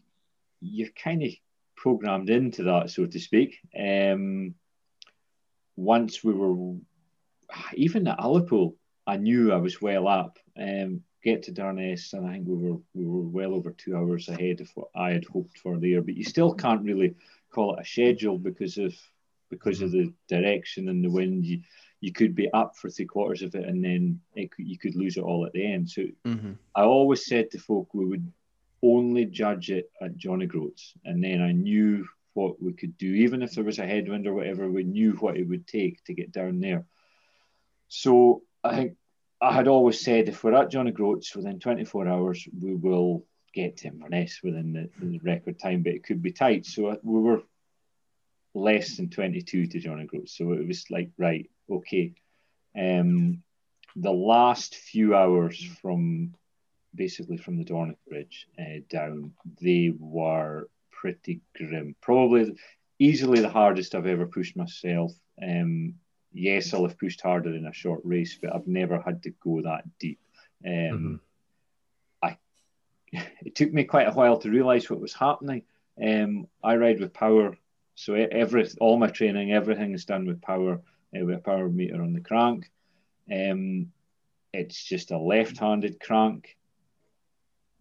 you're kind of programmed into that, so to speak. Um, once we were, even at Ullapool, I knew I was well up. Um, get to Durness, and I think we were we were well over two hours ahead of what I had hoped for there. But you still can't really call it a schedule because of because of the direction and the wind. You you could be up for three quarters of it, and then it could, you could lose it all at the end. So Mm-hmm. I always said to folk we would only judge it at John O'Groats, and then I knew what we could do, even if there was a headwind or whatever. We knew what it would take to get down there. So I think I had always said if we're at John O'Groats within 24 hours, we will get to Inverness within the, the record time, but it could be tight. So uh, we were less than 22 to John O'Groats. So it was like, right, okay. Um, the last few hours from basically from the Dornoch Bridge uh, down, they were pretty grim. Probably easily the hardest I've ever pushed myself. Um, yes, I'll have pushed harder in a short race, but I've never had to go that deep. Um, I it took me quite a while to realise what was happening. Um, I ride with power, so every all my training, everything is done with power, uh, with a power meter on the crank. Um, it's just a left-handed crank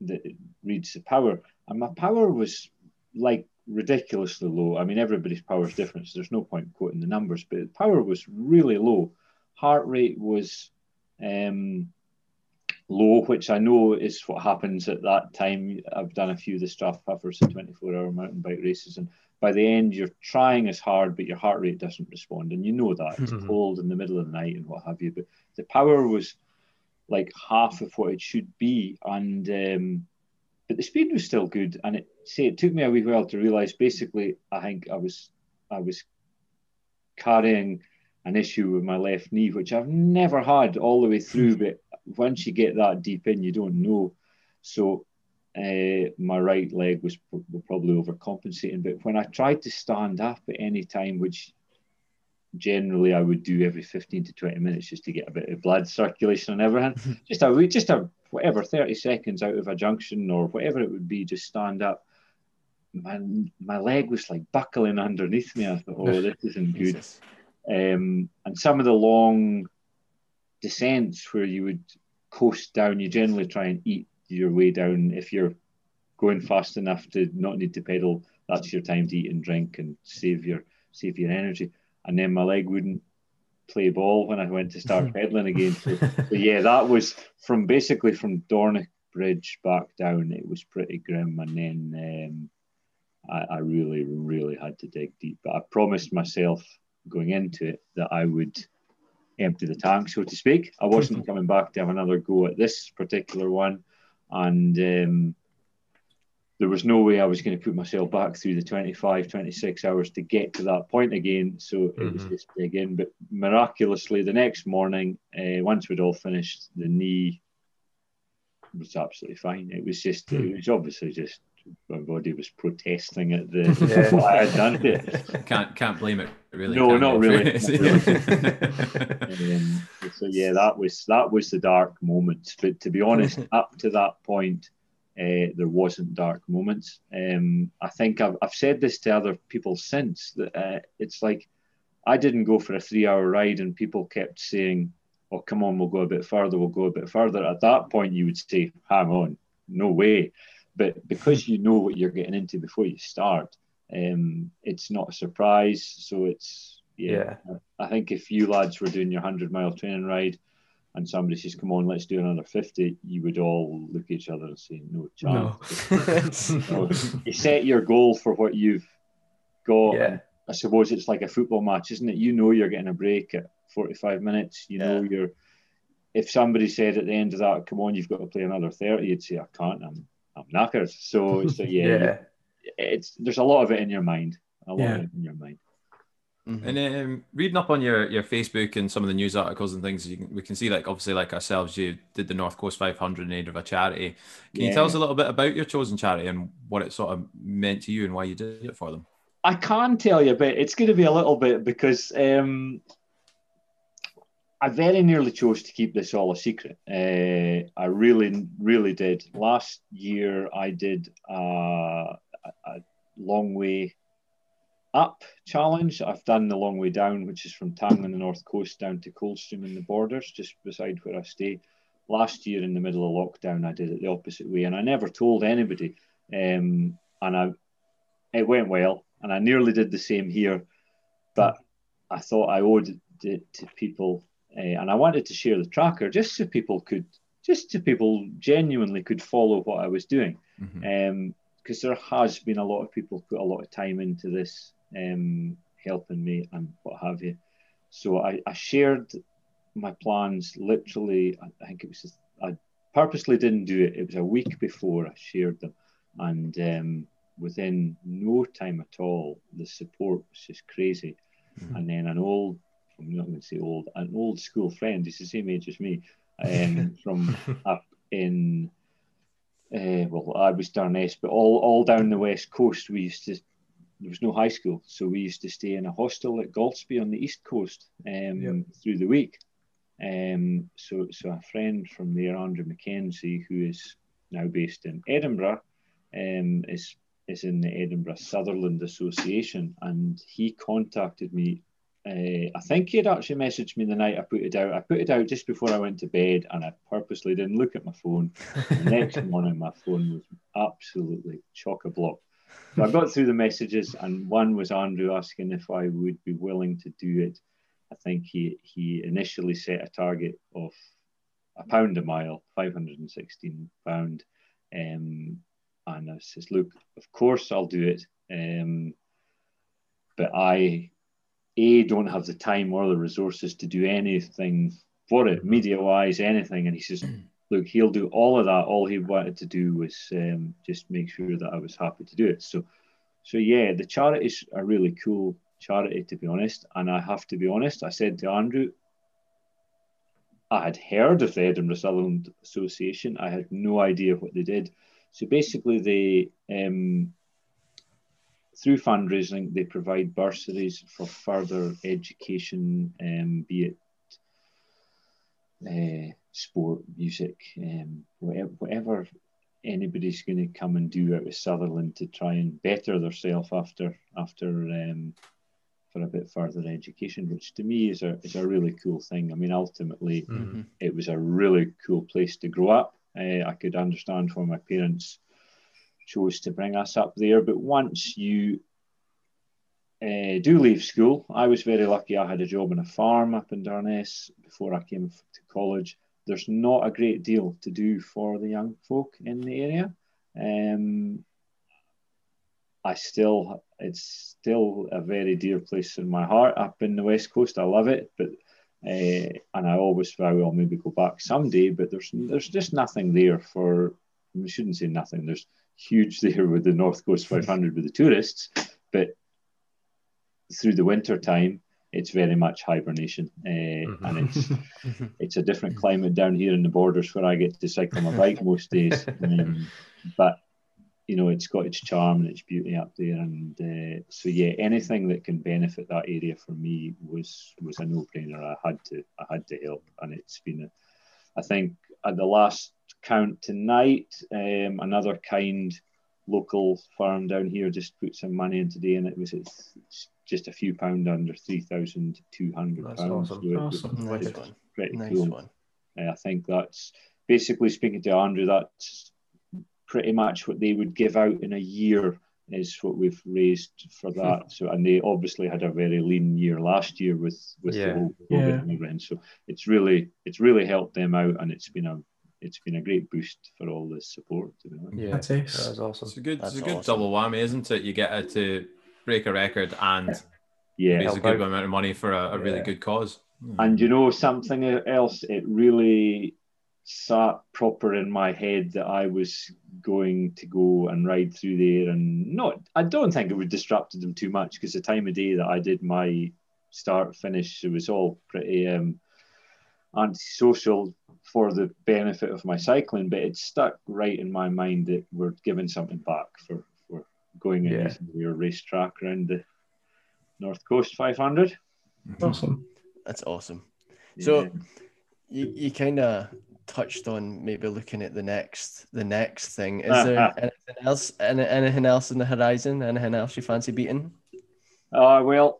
that reads the power, and my power was like ridiculously low. I mean, everybody's power is different, so there's no point quoting the numbers, but the power was really low. Heart rate was um, low, which I know is what happens at that time. I've done a few of the Strathpuffers and 24 hour mountain bike races, and by the end, you're trying as hard, but your heart rate doesn't respond. And you know that it's Mhm. cold in the middle of the night and what have you. But the power was like half of what it should be. And, um, but the speed was still good. And it, say, it took me a wee while to realize basically, I think I was, I was carrying an issue with my left knee, which I've never had all the way through. But once you get that deep in, you don't know. So uh, my right leg was probably overcompensating. But when I tried to stand up at any time, which generally I would do every 15 to 20 minutes just to get a bit of blood circulation and everything, just a just a whatever 30 seconds out of a junction or whatever it would be, just stand up. My, my leg was like buckling underneath me. I thought, oh, this isn't good um, and some of the long descents where you would coast down, you generally try and eat your way down. If you're going fast enough to not need to pedal, that's your time to eat and drink and save your save your energy. And then my leg wouldn't play ball when I went to start pedaling again. So, so yeah, that was from basically from Dornoch Bridge back down. It was pretty grim, and then um, I, I really, really had to dig deep. But I promised myself going into it that I would empty the tank, so to speak. I wasn't coming back to have another go at this particular one, and um, there was no way I was going to put myself back through the 25, 26 hours to get to that point again. So it was just dig in. But miraculously, the next morning, uh, once we'd all finished, the knee was absolutely fine. It was just, Hmm. it was obviously just my body was protesting at the Yeah. what I had done to it. Can't can't blame it really. No, can not you? really, Um, so yeah, that was that was the dark moments. But to be honest, up to that point, uh, there wasn't dark moments. Um, I think I've, I've said this to other people since that uh, it's like I didn't go for a three-hour ride, and people kept saying, "Oh, come on, we'll go a bit further. We'll go a bit further." At that point, you would say, "Hang on, no way." But because you know what you're getting into before you start, um, it's not a surprise. So it's yeah. I think if you lads were doing your hundred mile training ride and somebody says, "Come on, let's do another 50, you would all look at each other and say, "No chance." No. No. you set your goal for what you've got. Yeah. I suppose it's like a football match, isn't it? You know you're getting a break at 45 minutes. You know you're. If somebody said at the end of that, "Come on, you've got to play another 30," you'd say, "I can't. I'm I'm knackered." So, so yeah, yeah. It's there's a lot of it in your mind. A lot Yeah. of it in your mind. Mhm. And um, reading up on your, your Facebook and some of the news articles and things, you can, we can see like obviously like ourselves, you did the North Coast 500 in aid of a charity. Can you tell us a little bit about your chosen charity and what it sort of meant to you and why you did it for them? I can tell you, but it's going to be a little bit because um, I very nearly chose to keep this all a secret. Uh, I really, really did. Last year, I did uh, a, long way up challenge. I've done the long way down, which is from Tongue on the north coast down to Coldstream in the borders, just beside where I stay. Last year, in the middle of lockdown, I did it the opposite way, and I never told anybody. Um, and I, it went well, and I nearly did the same here, but I thought I owed it to people, uh, and I wanted to share the tracker just so people could, just so people genuinely could follow what I was doing Mhm. Because there has been a lot of people put a lot of time into this, um, helping me and what have you. So I, I shared my plans literally. I, think it was just, I purposely didn't do it. It was a week before I shared them, and um, within no time at all, the support was just crazy. And then an old, I'm not going to say old, an old school friend. He's the same age as me, um, from up in uh, well, I was Durness, but all, all down the west coast, we used to. There was no high school, so we used to stay in a hostel at Golspie on the east coast um, Yep. through the week. Um, so, so a friend from there, Andrew Mackenzie, who is now based in Edinburgh, um, is is in the Edinburgh Sutherland Association, and he contacted me. Uh, I think he had actually messaged me the night I put it out. I put it out just before I went to bed, and I purposely didn't look at my phone. The next morning, my phone was absolutely chock a block. So I got through the messages, and one was Andrew asking if I would be willing to do it. I think he he initially set a target of a pound a mile, five hundred and sixteen pound, um, and I says, "Look, of course I'll do it, um, but I a don't have the time or the resources to do anything for it, media wise, anything." And he says, look, he'll do all of that. All he wanted to do was um, just make sure that I was happy to do it. So, so yeah, the charity's a really cool charity, to be honest. And I have to be honest, I said to Andrew, I had heard of the Edinburgh Sutherland Association. I had no idea what they did. So basically, they um, through fundraising, they provide bursaries for further education, um, be it uh, sport, music, um, whatever, whatever anybody's going to come and do out of Sutherland to try and better themselves after after um, for a bit further education, which to me is a is a really cool thing. I mean, ultimately, Mhm. it was a really cool place to grow up. Uh, I could understand why my parents chose to bring us up there, but once you uh, do leave school, I was very lucky. I had a job on a farm up in Durness before I came to college. There's not a great deal to do for the young folk in the area. Um, I still, it's still a very dear place in my heart up in the west coast. I love it, but uh, and I always vow I'll maybe go back someday. But there's there's just nothing there for. We shouldn't say nothing. There's huge there with the North Coast 500 with the tourists, but through the winter time, it's very much hibernation, uh, and it's it's a different climate down here in the borders where I get to cycle my bike most days. Um, but you know, it's got its charm and its beauty up there, and uh, so yeah, anything that can benefit that area for me was was a no brainer. I had to I had to help, and it's been a, I think at the last count tonight, um, another kind local farm down here just put some money in today, and it was it's, it's just a few pound under three thousand two hundred pounds. awesome. So it Awesome. was Nice one. pretty Nice cool. one. Uh, I think that's basically speaking to Andrew. That's pretty much what they would give out in a year is what we've raised for that. So, and they obviously had a very lean year last year with with Yeah. the whole COVID Yeah. and everything. So it's really it's really helped them out, and it's been a it's been a great boost for all the support. To be honest. Yeah, That's that ace. was awesome. It's a good, it's a good awesome. double whammy, isn't it? You get it to break a record and Yeah, raise a good out. amount of money for a, a really Yeah. good cause. And you know something else? It really sat proper in my head that I was going to go and ride through there, and not. I don't think it would disrupted them too much because the time of day that I did my start finish, it was all pretty um, antisocial for the benefit of my cycling. But it stuck right in my mind that we're giving something back for for going and Yeah. using your racetrack around the North Coast 500. Awesome. That's awesome. So Yeah. you, you kind of touched on maybe looking at the next the next thing. Is there anything else any, anything else in the horizon? Anything else you fancy beating? Uh, well,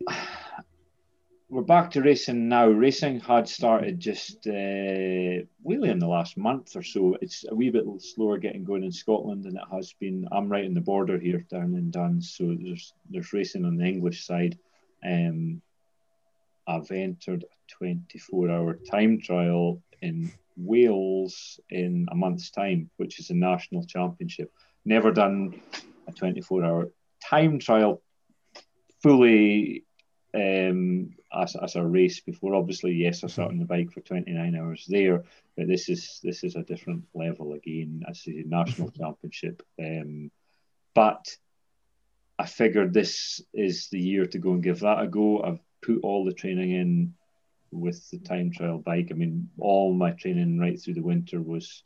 we're back to racing now. Racing had started just uh, really in the last month or so. It's a wee bit slower getting going in Scotland than it has been. I'm right in the border here down in Duns, so there's there's racing on the English side. Um, I've entered a 24 hour time trial in Wales in a month's time, which is a national championship. Never done a 24 hour time trial fully um, as, as a race before. Obviously, yes, I sat on the bike for 29 hours there, but this is this is a different level again as a national championship. Um, but I figured this is the year to go and give that a go. I've put all the training in with the time trial bike. I mean, all my training right through the winter was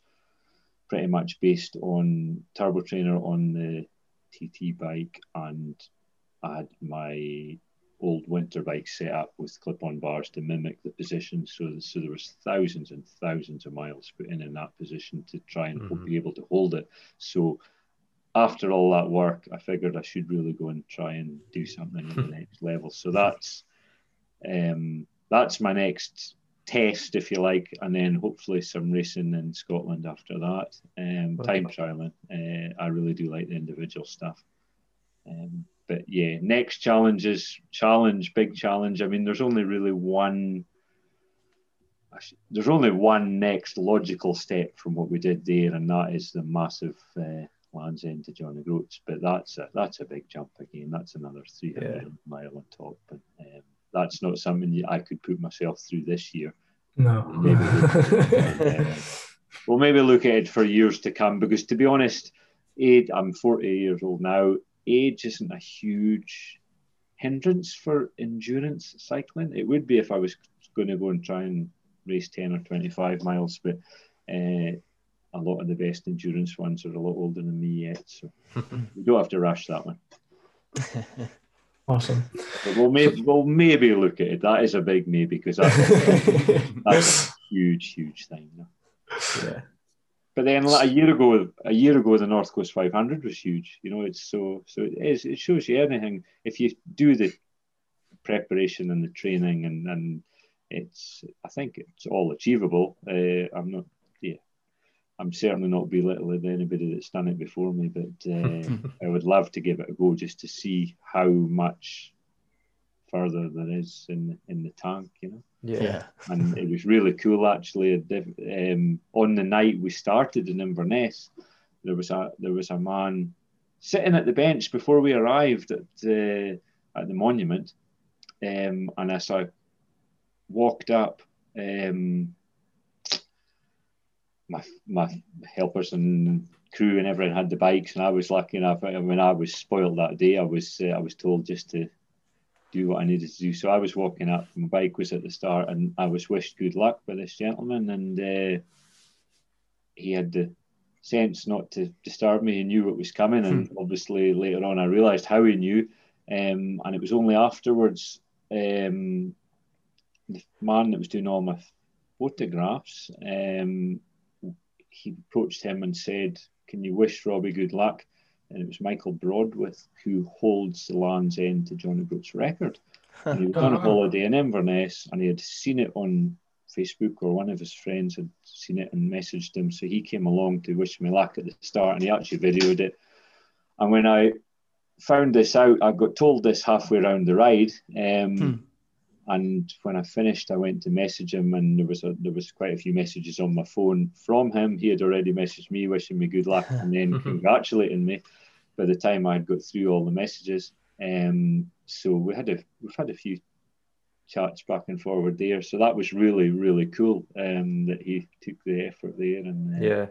pretty much based on turbo trainer on the TT bike, and I had my old winter bike set up with clip-on bars to mimic the position. So, so there was thousands and thousands of miles put in in that position to try and Mhm. be able to hold it. So after all that work, I figured I should really go and try and do something at the next level. So that's um, that's my next test, if you like, and then hopefully some racing in Scotland after that. Um, time trialing. Uh, I really do like the individual stuff. Um, but yeah, next challenge is challenge, big challenge. I mean, there's only really one. There's only one next logical step from what we did there, and that is the massive uh, Land's End to John O'Groats. But that's a that's a big jump again. That's another 300 mile on top. But um, that's not something I could put myself through this year. No. Maybe Uh, we'll maybe look at it for years to come because, to be honest, age, I'm 40 years old now. Age isn't a huge hindrance for endurance cycling. It would be if I was going to go and try and race 10 or 25 miles, but uh, a lot of the best endurance ones are a lot older than me yet. So we don't have to rush that one. awesome. But we'll, maybe, we'll maybe look at it. That is a big maybe because that's, that's a huge, huge thing. Yeah. But then like, a year ago, a year ago, the North Coast 500 was huge. You know, it's so so it is. It shows you anything if you do the preparation and the training, and and it's. I think it's all achievable. Uh, I'm not. Yeah, I'm certainly not belittling anybody that's done it before me, but uh, I would love to give it a go just to see how much further there is in in the tank. You know Yeah. yeah. and it was really cool actually. Um, on the night we started in Inverness, there was a there was a man sitting at the bench before we arrived at the at the monument, um, and as I walked up, um, my my helpers and crew and everyone had the bikes, and I was lucky enough. When I was spoiled that day, I was uh, I was told just to do what I needed to do. So I was walking up, my bike was at the start, and I was wished good luck by this gentleman, and uh, he had the sense not to disturb me. He knew what was coming, and obviously later on I realised how he knew, um, and it was only afterwards um, the man that was doing all my photographs, um, he approached him and said, "Can you wish Robbie good luck?" And it was Michael Broadwith who holds the Land's End to John O'Groats record. And he was on a holiday in Inverness, and he had seen it on Facebook, or one of his friends had seen it and messaged him. So he came along to wish me luck at the start, and he actually videoed it. And when I found this out, I got told this halfway around the ride. Um, Hmm. And when I finished, I went to message him, and there was a, there was quite a few messages on my phone from him. He had already messaged me, wishing me good luck, and then congratulating me. By the time I had got through all the messages, um, so we had a we've had a few chats back and forward there. So that was really really cool um, that he took the effort there, and uh, Yeah.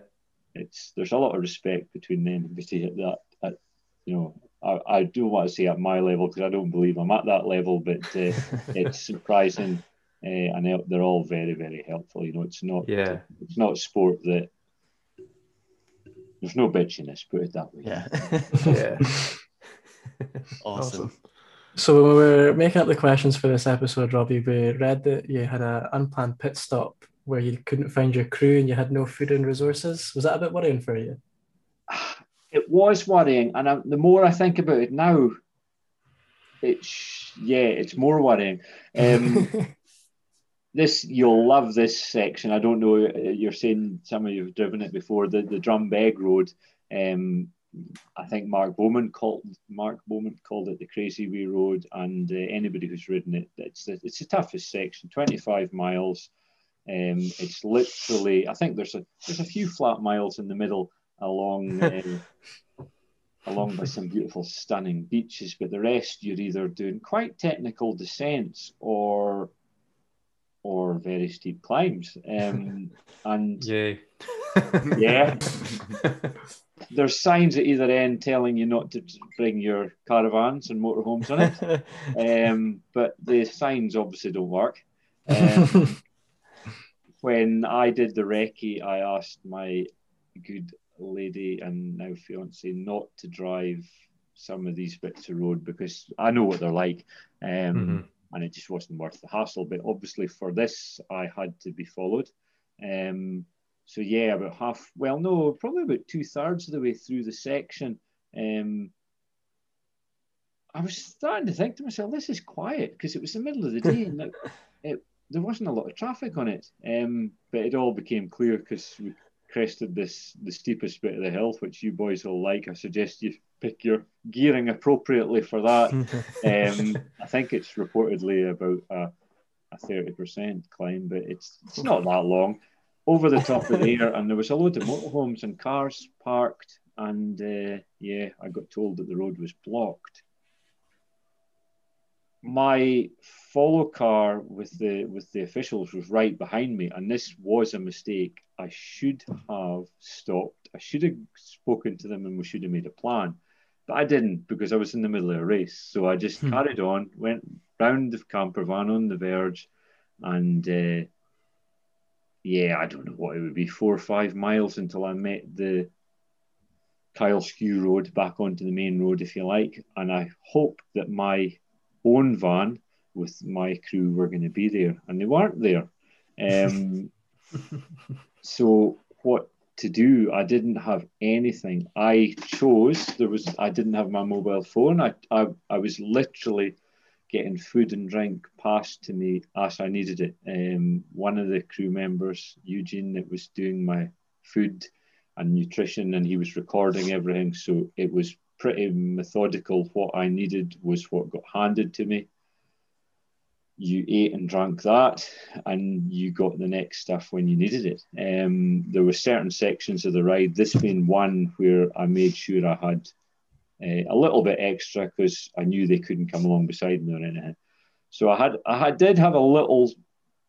it's there's a lot of respect between them everybody at that at you know I, I do want to say at my level because I don't believe I'm at that level but uh, it's surprising uh, and they're- they're all very very helpful you know it's not Yeah. it's not sport that there's no bitchiness put it that way Yeah. Yeah. awesome. So when we were making up the questions for this episode, Robbie, we read that you had an unplanned pit stop where you couldn't find your crew and you had no food and resources. Was that a bit worrying for you? it was worrying and I, the more I think about it now it's yeah it's more worrying um, this you'll love this section. I don't know. uh, You're saying some of you've driven it before. The the Drumbeg Road. Um, I think Mark Beaumont called Mark Beaumont called it the Crazy Wee Road, and uh, anybody who's ridden it, it's the, it's the toughest section. Twenty five miles. Um, it's literally. I think there's a there's a few flat miles in the middle along. Uh, along by some beautiful, stunning beaches, but the rest you're either doing quite technical descents or or very steep climbs. Um, and Yay. yeah, there's signs at either end telling you not to bring your caravans and motorhomes on it. Um, but the signs obviously don't work. Um, when I did the recce, I asked my good lady and now fiance not to drive some of these bits of road because I know what they're like. Um, Mhm. and it just wasn't worth the hassle. But obviously, for this, I had to be followed. Um, so yeah, about half. Well, no, probably about two thirds of the way through the section. Um, I was starting to think to myself, this is quiet because it was the middle of the day and it, it, there wasn't a lot of traffic on it. Um, but it all became clear because we crested this the steepest bit of the hill, which you boys will like. I suggest you pick your gearing appropriately for that. Um, I think it's reportedly about a, a 30% climb, but it's, it's not that long. Over the top of there, and there was a load of motorhomes and cars parked, and uh, yeah, I got told that the road was blocked. My follow car with the with the officials was right behind me, and this was a mistake. I should have stopped. I should have spoken to them, and we should have made a plan. But I didn't because I was in the middle of a race. So I just carried on, went round the camper van on the verge, and uh, yeah, I don't know what it would be, four or five miles until I met the Kylesku Road back onto the main road, if you like. And I hope that my own van with my crew were going to be there, and they weren't there. Um, so what to do? I didn't have anything. I chose there was I didn't have my mobile phone. I I, I was literally getting food and drink passed to me as I needed it. Um, one of the crew members, Eugene, that was doing my food and nutrition, and he was recording everything. So it was pretty methodical. What I needed was what got handed to me. You ate and drank that, and you got the next stuff when you needed it. Um, there were certain sections of the ride, this being one where I made sure I had uh, a little bit extra because I knew they couldn't come along beside me or anything. So I had, I had, did have a little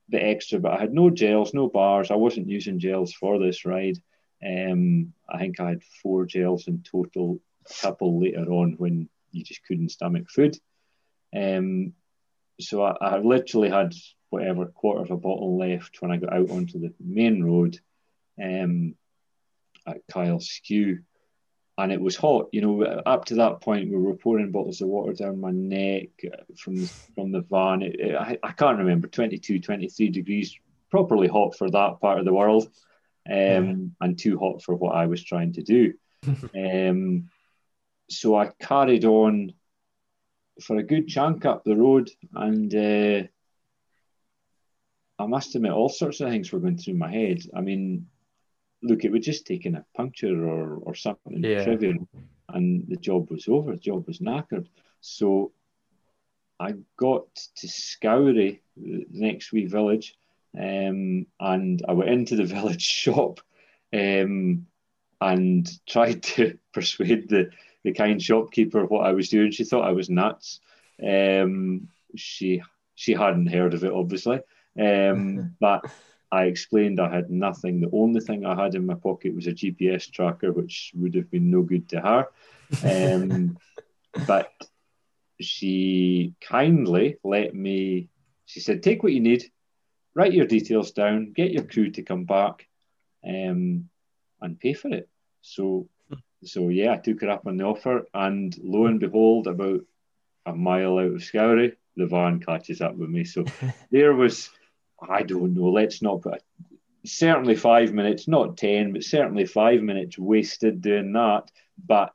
bit extra, but I had no gels, no bars. I wasn't using gels for this ride. Um, I think I had four gels in total. A couple later on when you just couldn't stomach food. Um, so I, I literally had whatever quarter of a bottle left when I got out onto the main road um, at Kylesku. And it was hot, you know. Up to that point, we were pouring bottles of water down my neck from the, from the van. It, it, I, I can't remember 22, 23 degrees, properly hot for that part of the world, um, and too hot for what I was trying to do. um, so I carried on for a good chunk up the road, and uh, I must admit, all sorts of things were going through my head. I mean, look, it would just taken a puncture or, or something Yeah. trivial, and the job was over. The job was knackered. So I got to Scourie, the next wee village, um, and I went into the village shop um, and tried to persuade the, the kind shopkeeper what I was doing. She thought I was nuts. Um, she she hadn't heard of it, obviously. Um, but I explained I had nothing. The only thing I had in my pocket was a GPS tracker, which would have been no good to her. Um, but she kindly let me, she said, take what you need, write your details down, get your crew to come back um, and pay for it. So, so yeah, I took her up on the offer, and lo and behold, about a mile out of Scourie, the van catches up with me. So there was, I don't know, let's not put, certainly five minutes, not 10, but certainly five minutes wasted doing that. But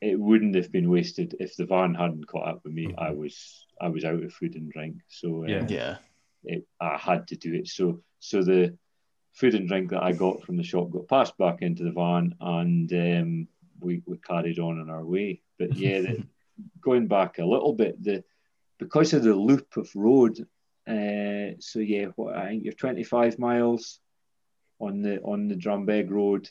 it wouldn't have been wasted if the van hadn't caught up with me. I was, I was out of food and drink. So uh, Yeah. Yeah. it, I had to do it. So so the food and drink that I got from the shop got passed back into the van, and um, we we carried on on our way. But yeah, the, going back a little bit, the because of the loop of road. Uh, so yeah, what I think you're 25 miles on the on the Drumbeg Road.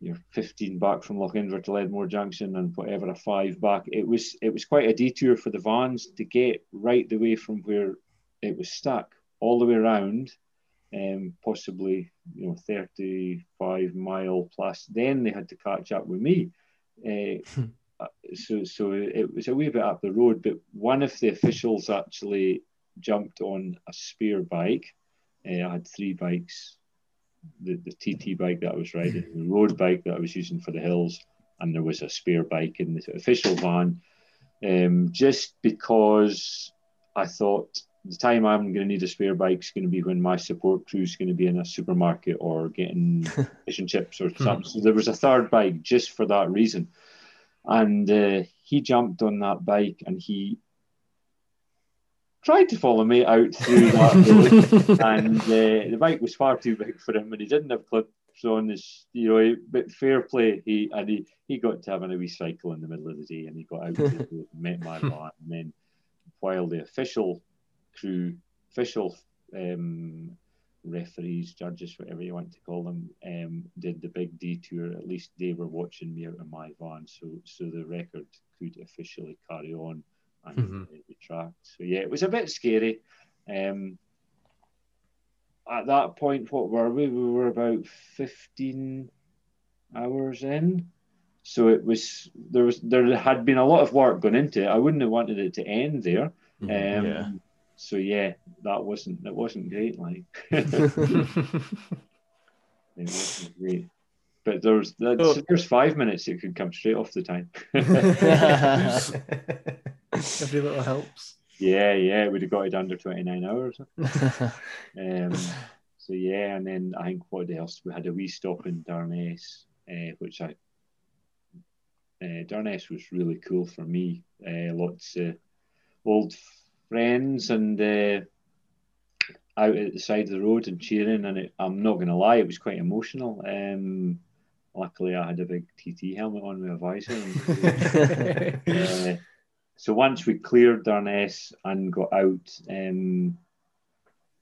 You're 15 back from Lochinver to Ledmore Junction, and whatever a five back. It was it was quite a detour for the vans to get right the way from where it was stuck all the way around, um, possibly you know 35 mile plus. Then they had to catch up with me. Uh, uh, so so it was a wee bit up the road, but one of the officials actually jumped on a spare bike. Uh, I had three bikes: the the TT bike that I was riding, the road bike that I was using for the hills, and there was a spare bike in the official van. Um, just because I thought the time I'm going to need a spare bike is going to be when my support crew is going to be in a supermarket or getting fish and chips or something. So there was a third bike just for that reason. And uh, he jumped on that bike and he tried to follow me out through that road. and uh, the bike was far too big for him and he didn't have clips on his, you know, but fair play. He and he, he got to having a wee cycle in the middle of the day and he got out to the road and met my van. And then while the official crew, official um, referees, judges, whatever you want to call them, um, did the big detour. At least they were watching me out of my van, so so the record could officially carry on and Mhm. uh. So yeah, it was a bit scary. Um, at that point, what were we? We were about fifteen hours in. So it was there was there had been a lot of work gone into it. I wouldn't have wanted it to end there. Um, Yeah. So yeah, that wasn't that wasn't great. Like it wasn't great. But there's that, Oh. there's five minutes it could come straight off the time. Every little helps. yeah, yeah, we'd have got it under twenty nine hours. Um, so yeah, and then I think what else we had a wee stop in Durness, uh, which I uh, Durness was really cool for me. Uh, lots of old friends and uh, out at the side of the road and cheering, and it, I'm not going to lie, it was quite emotional. Um, luckily, I had a big TT helmet on with a visor. And, uh, so once we cleared Durness and got out um,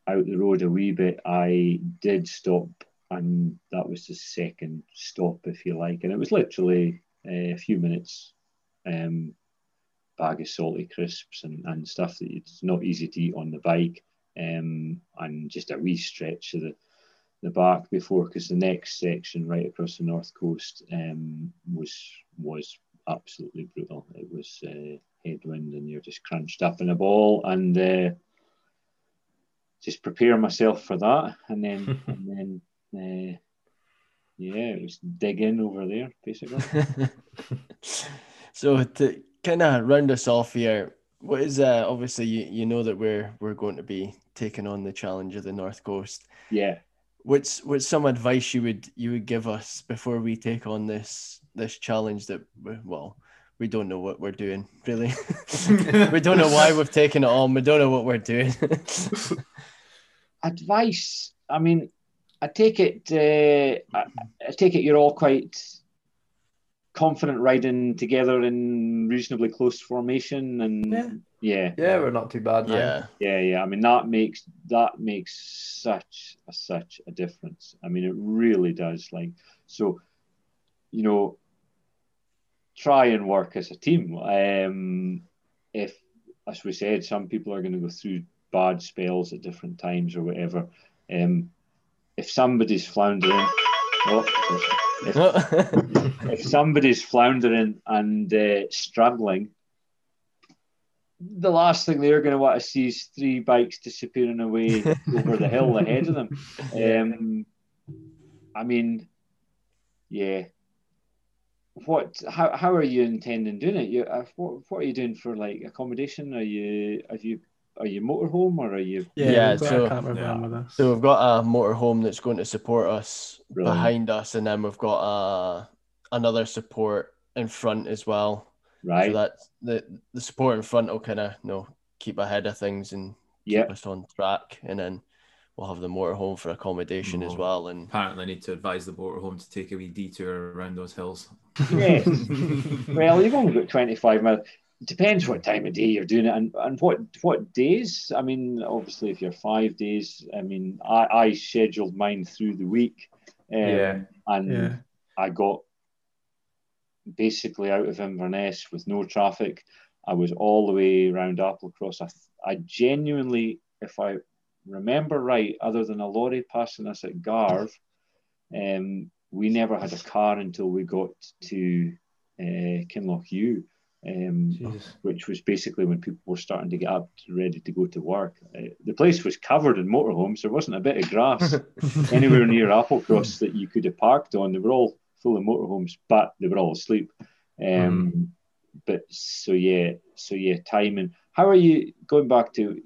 out the road a wee bit, I did stop, and that was the second stop, if you like, and it was literally uh, a few minutes. Um, bag of salty crisps and, and stuff that it's not easy to eat on the bike, um, and just a wee stretch of the the back before because the next section right across the north coast um, was was absolutely brutal. It was uh, headwind and you're just crunched up in a ball and uh, just prepare myself for that and then and then uh, yeah it was dig in over there basically so to kind of round us off here, what is uh obviously you, you know that we're we're going to be taking on the challenge of the North Coast. yeah What's what's some advice you would you would give us before we take on this this challenge that we, well we don't know what we're doing really. we don't know why we've taken it on. We don't know what we're doing. advice i mean i take it uh, I, I take it you're all quite confident riding together in reasonably close formation and Yeah. yeah Yeah, we're not too bad. now. yeah. Yeah, yeah. I mean that makes that makes such a such a difference. I mean it really does. Like so, you know, try and work as a team. Um, if, as we said, some people are going to go through bad spells at different times or whatever. Um, if somebody's floundering, oh, if, if somebody's floundering and uh, struggling, the last thing they're going to want to see is three bikes disappearing away over the hill ahead of them. Um, I mean, yeah. What? How, how are you intending doing it? You, uh, what, what are you doing for like accommodation? Are you have you are you motorhome or are you Yeah, we've got so- a camper yeah. with. So we've got a motorhome that's going to support us Brilliant. behind us, and then we've got uh, another support in front as well. right? So that the the support in front will kind of you know keep ahead of things and yeah, keep us on track, and then we'll have the motorhome for accommodation as Mhm. well. And Apparently, I need to advise the motorhome to take a wee detour around those hills. yes. well, you've only got twenty five miles. Depends what time of day you're doing it and, and what what days. I mean, obviously, if you're five days, I mean, I, I scheduled mine through the week, um, Yeah. and Yeah. I got basically out of Inverness with no traffic. I was all the way around Applecross. I, I genuinely, if I remember right, other than a lorry passing us at Garve, um, we never had a car until we got to uh, Kinlochewe, um, which was basically when people were starting to get up ready to go to work. Uh, the place was covered in motorhomes. There wasn't a bit of grass anywhere near Applecross that you could have parked on. They were all full of motorhomes, but they were all asleep. Um, But so yeah, so yeah, timing. How are you going back to?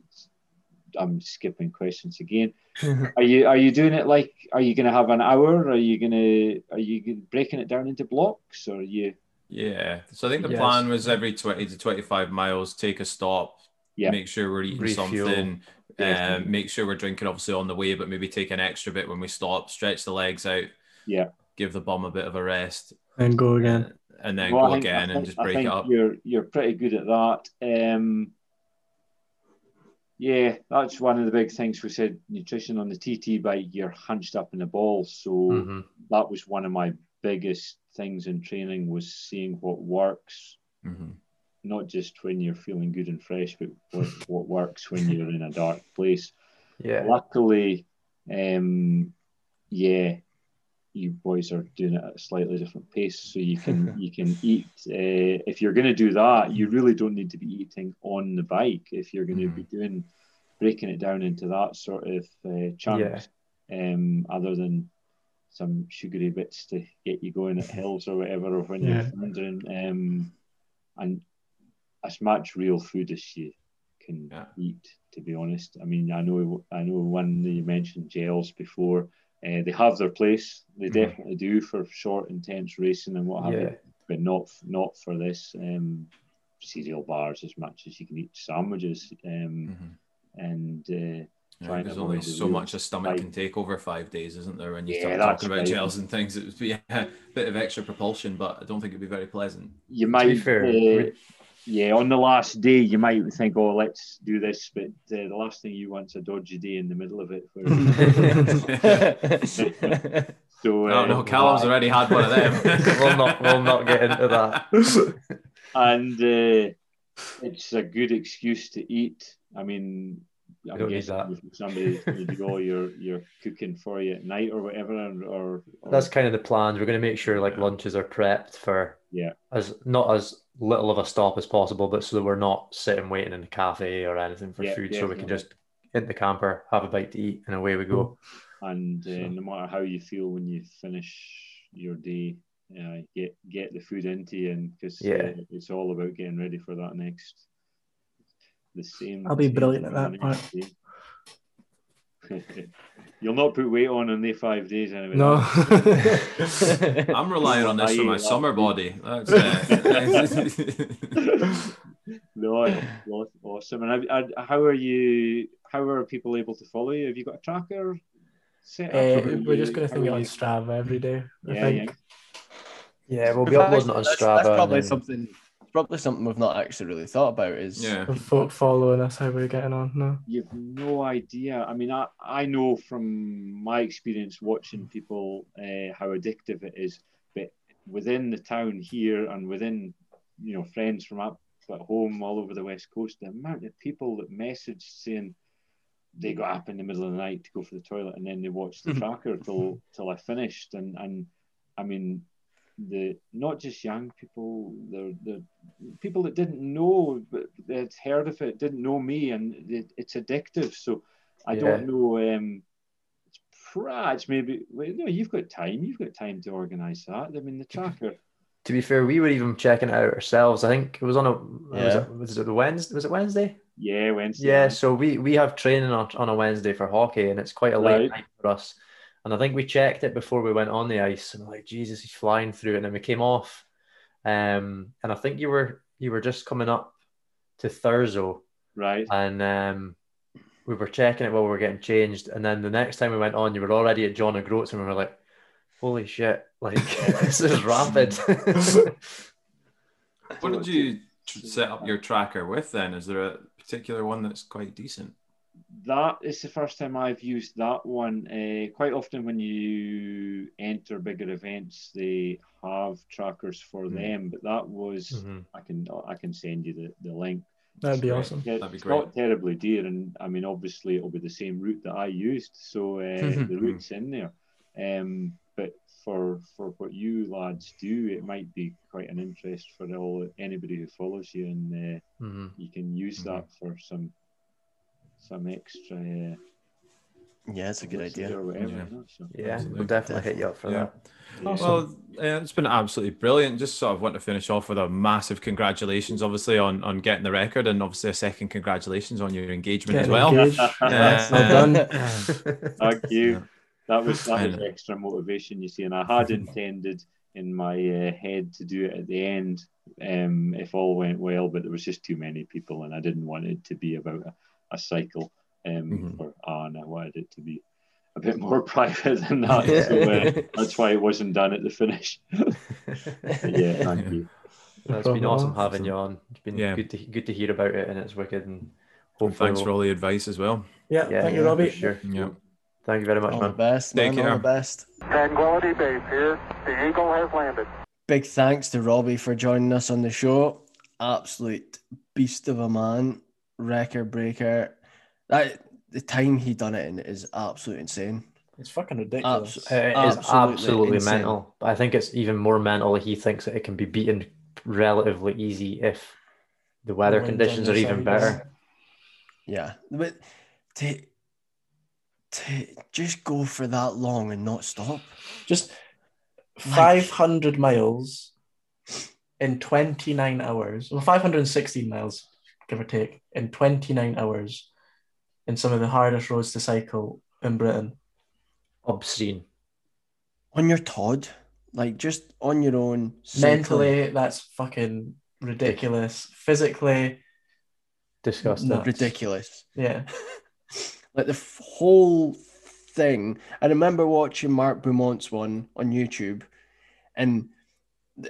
I'm skipping questions again. Are you are you doing it like? Are you going to have an hour? Are you going to are you breaking it down into blocks? Or are you? Yeah. So I think the Yes. plan was every 20 to 25 miles, take a stop, Yeah. make sure we're eating Refuel. something, Yeah. um, make sure we're drinking obviously on the way, but maybe take an extra bit when we stop, stretch the legs out, Yeah. give the bum a bit of a rest, And go again. and then Well, go think- again I and think- just I break it up. You're you're pretty good at that. Um, yeah, that's one of the big things we said. Nutrition on the TT bike, you're hunched up in a ball, so Mhm. that was one of my biggest things in training was seeing what works, Mhm. not just when you're feeling good and fresh, but what, what works when you're in a dark place. Yeah. Luckily, um, yeah, you boys are doing it at a slightly different pace, so you can you can eat. Uh, if you're going to do that, you really don't need to be eating on the bike. If you're going to be doing breaking it down into that sort of uh, chunks, um, other than some sugary bits to get you going at hills or whatever, or when Yeah. you're wandering, um, and as much real food as you can Yeah. eat. To be honest, I mean, I know I know one that you mentioned gels before. Uh, they have their place. They Mhm. definitely do for short, intense racing and what have you, but not not for this. Um, cereal bars as much as you can eat sandwiches, um, Mhm. and uh, Yeah, trying there's only so real much a stomach spike. can take over five days, isn't there? When you Yeah, start talking about right. gels and things, it would be a bit of extra propulsion, but I don't think it'd be very pleasant. you might, be fair, uh, yeah, on the last day you might think, oh, let's do this, but uh, the last thing you want want's a dodgy day in the middle of it. Where, so, I uh, don't know. Callum's already had one of them. we'll not we'll not get into that. and uh, it's a good excuse to eat. I mean, I'm don't need that. somebody you go, you're you're cooking for you at night or whatever, or, or That's kind of the plan. We're going to make sure like Yeah. lunches are prepped for Yeah. as not as little of a stop as possible, but so that we're not sitting waiting in the cafe or anything for Yeah, food, so we can just hit the camper, have a bite to eat, and away we go. and uh, So- no matter how you feel when you finish your day, uh, get get the food into you, and because Yeah. uh, it's all about getting ready for that next. The same. I'll be same brilliant at that next day. You'll not put weight on in the five days anyway. No. I'm relying on this for my summer body. That's uh, no, awesome. And I, I, how are you? How are people able to follow you? Have you got a tracker set up? Uh, we're just going to think it on Strava every day. I Yeah, think. yeah. Yeah, we'll be uploading it on Strava. That's probably and then- something. Probably something we've not actually really thought about. Is yeah. With folk following us, how we're getting on. now. You've no idea. I mean, I, I know from my experience watching people uh, how addictive it is, but within the town here and within, you know, friends from up at home all over the west coast, the amount of people that message saying they got up in the middle of the night to go for the toilet and then they watched the tracker till till I finished, and and I mean, the not just young people, the the people that didn't know, but they'd heard of it, didn't know me, and it, it's addictive. So I Yeah. don't know. Um, it's perhaps maybe. Well, no, you've got time. You've got time to organise that. I mean, the tracker. To be fair, we were even checking it out ourselves. I think it was on a was, Yeah. it, was it the Wednesday? Was it Wednesday? Yeah, Wednesday. Yeah, so we we have training on, on a Wednesday for hockey, and it's quite a late Right. night for us. And I think we checked it before we went on the ice, and like, Jesus, he's flying through it. And then we came off, um, and I think you were you were just coming up to Thurso, Right. and um, we were checking it while we were getting changed. And then the next time we went on, you were already at John O'Groats, and we were like, Holy shit! Like this is rapid. What did you set up your tracker with then? Is there a particular one that's quite decent? That is the first time I've used that one. Uh, quite often, when you enter bigger events, they have trackers for Mm. them. But that was Mhm. I can I can send you the, the link. That'd be awesome. Yeah, That'd be great. not terribly dear, and I mean, obviously, it'll be the same route that I used, so uh, the route's in there. Um, but for for what you lads do, it might be quite an interest for all anybody who follows you, and uh, Mhm. you can use Mm-hmm. that for some some extra. Uh, yeah, it's a good idea. Or whatever, Yeah. you so. Yeah, we'll definitely hit you up for Yeah. that. Yeah. Well, uh, it's been absolutely brilliant. Just sort of want to finish off with a massive congratulations, obviously, on on getting the record, and obviously a second congratulations on your engagement as well. engaged. Uh, well done. Thank you. That was that was extra motivation, you see, and I had intended in my uh, head to do it at the end um, if all went well, but there was just too many people, and I didn't want it to be about a, a cycle um, Mhm. for Anne. I wanted it to be a bit more private than that, so uh, that's why it wasn't done at the finish. Yeah, thank Yeah. you. No, it's been awesome Awesome. having you on. It's been Yeah. good to good to hear about it, and it's wicked. And And hopefully, thanks for we'll- all the advice as well. Yeah, yeah, thank yeah, you, Robbie. for sure. Yeah. Thank you very much, All the man. best, Take man. All the best. Tranquility Base here. The Eagle has landed. Big thanks to Robbie for joining us on the show. Absolute beast of a man, record breaker. That the time he done it in is absolutely insane. It's fucking ridiculous. Abs- It is Absolutely absolutely insane. mental. But I think it's even more mental that he thinks that it can be beaten relatively easy if the weather Wind's conditions are even better. Yeah, but to to just go for that long and not stop. Just 500 miles in 29 hours. Well, 516 miles, give or take, in 29 hours in some of the hardest roads to cycle in Britain. Obscene. on your Todd, like just on your own. cycling. Mentally, that's fucking ridiculous. Physically, Disgusting. No. ridiculous. yeah. Like the f- whole thing. I remember watching Mark Beaumont's one on YouTube, and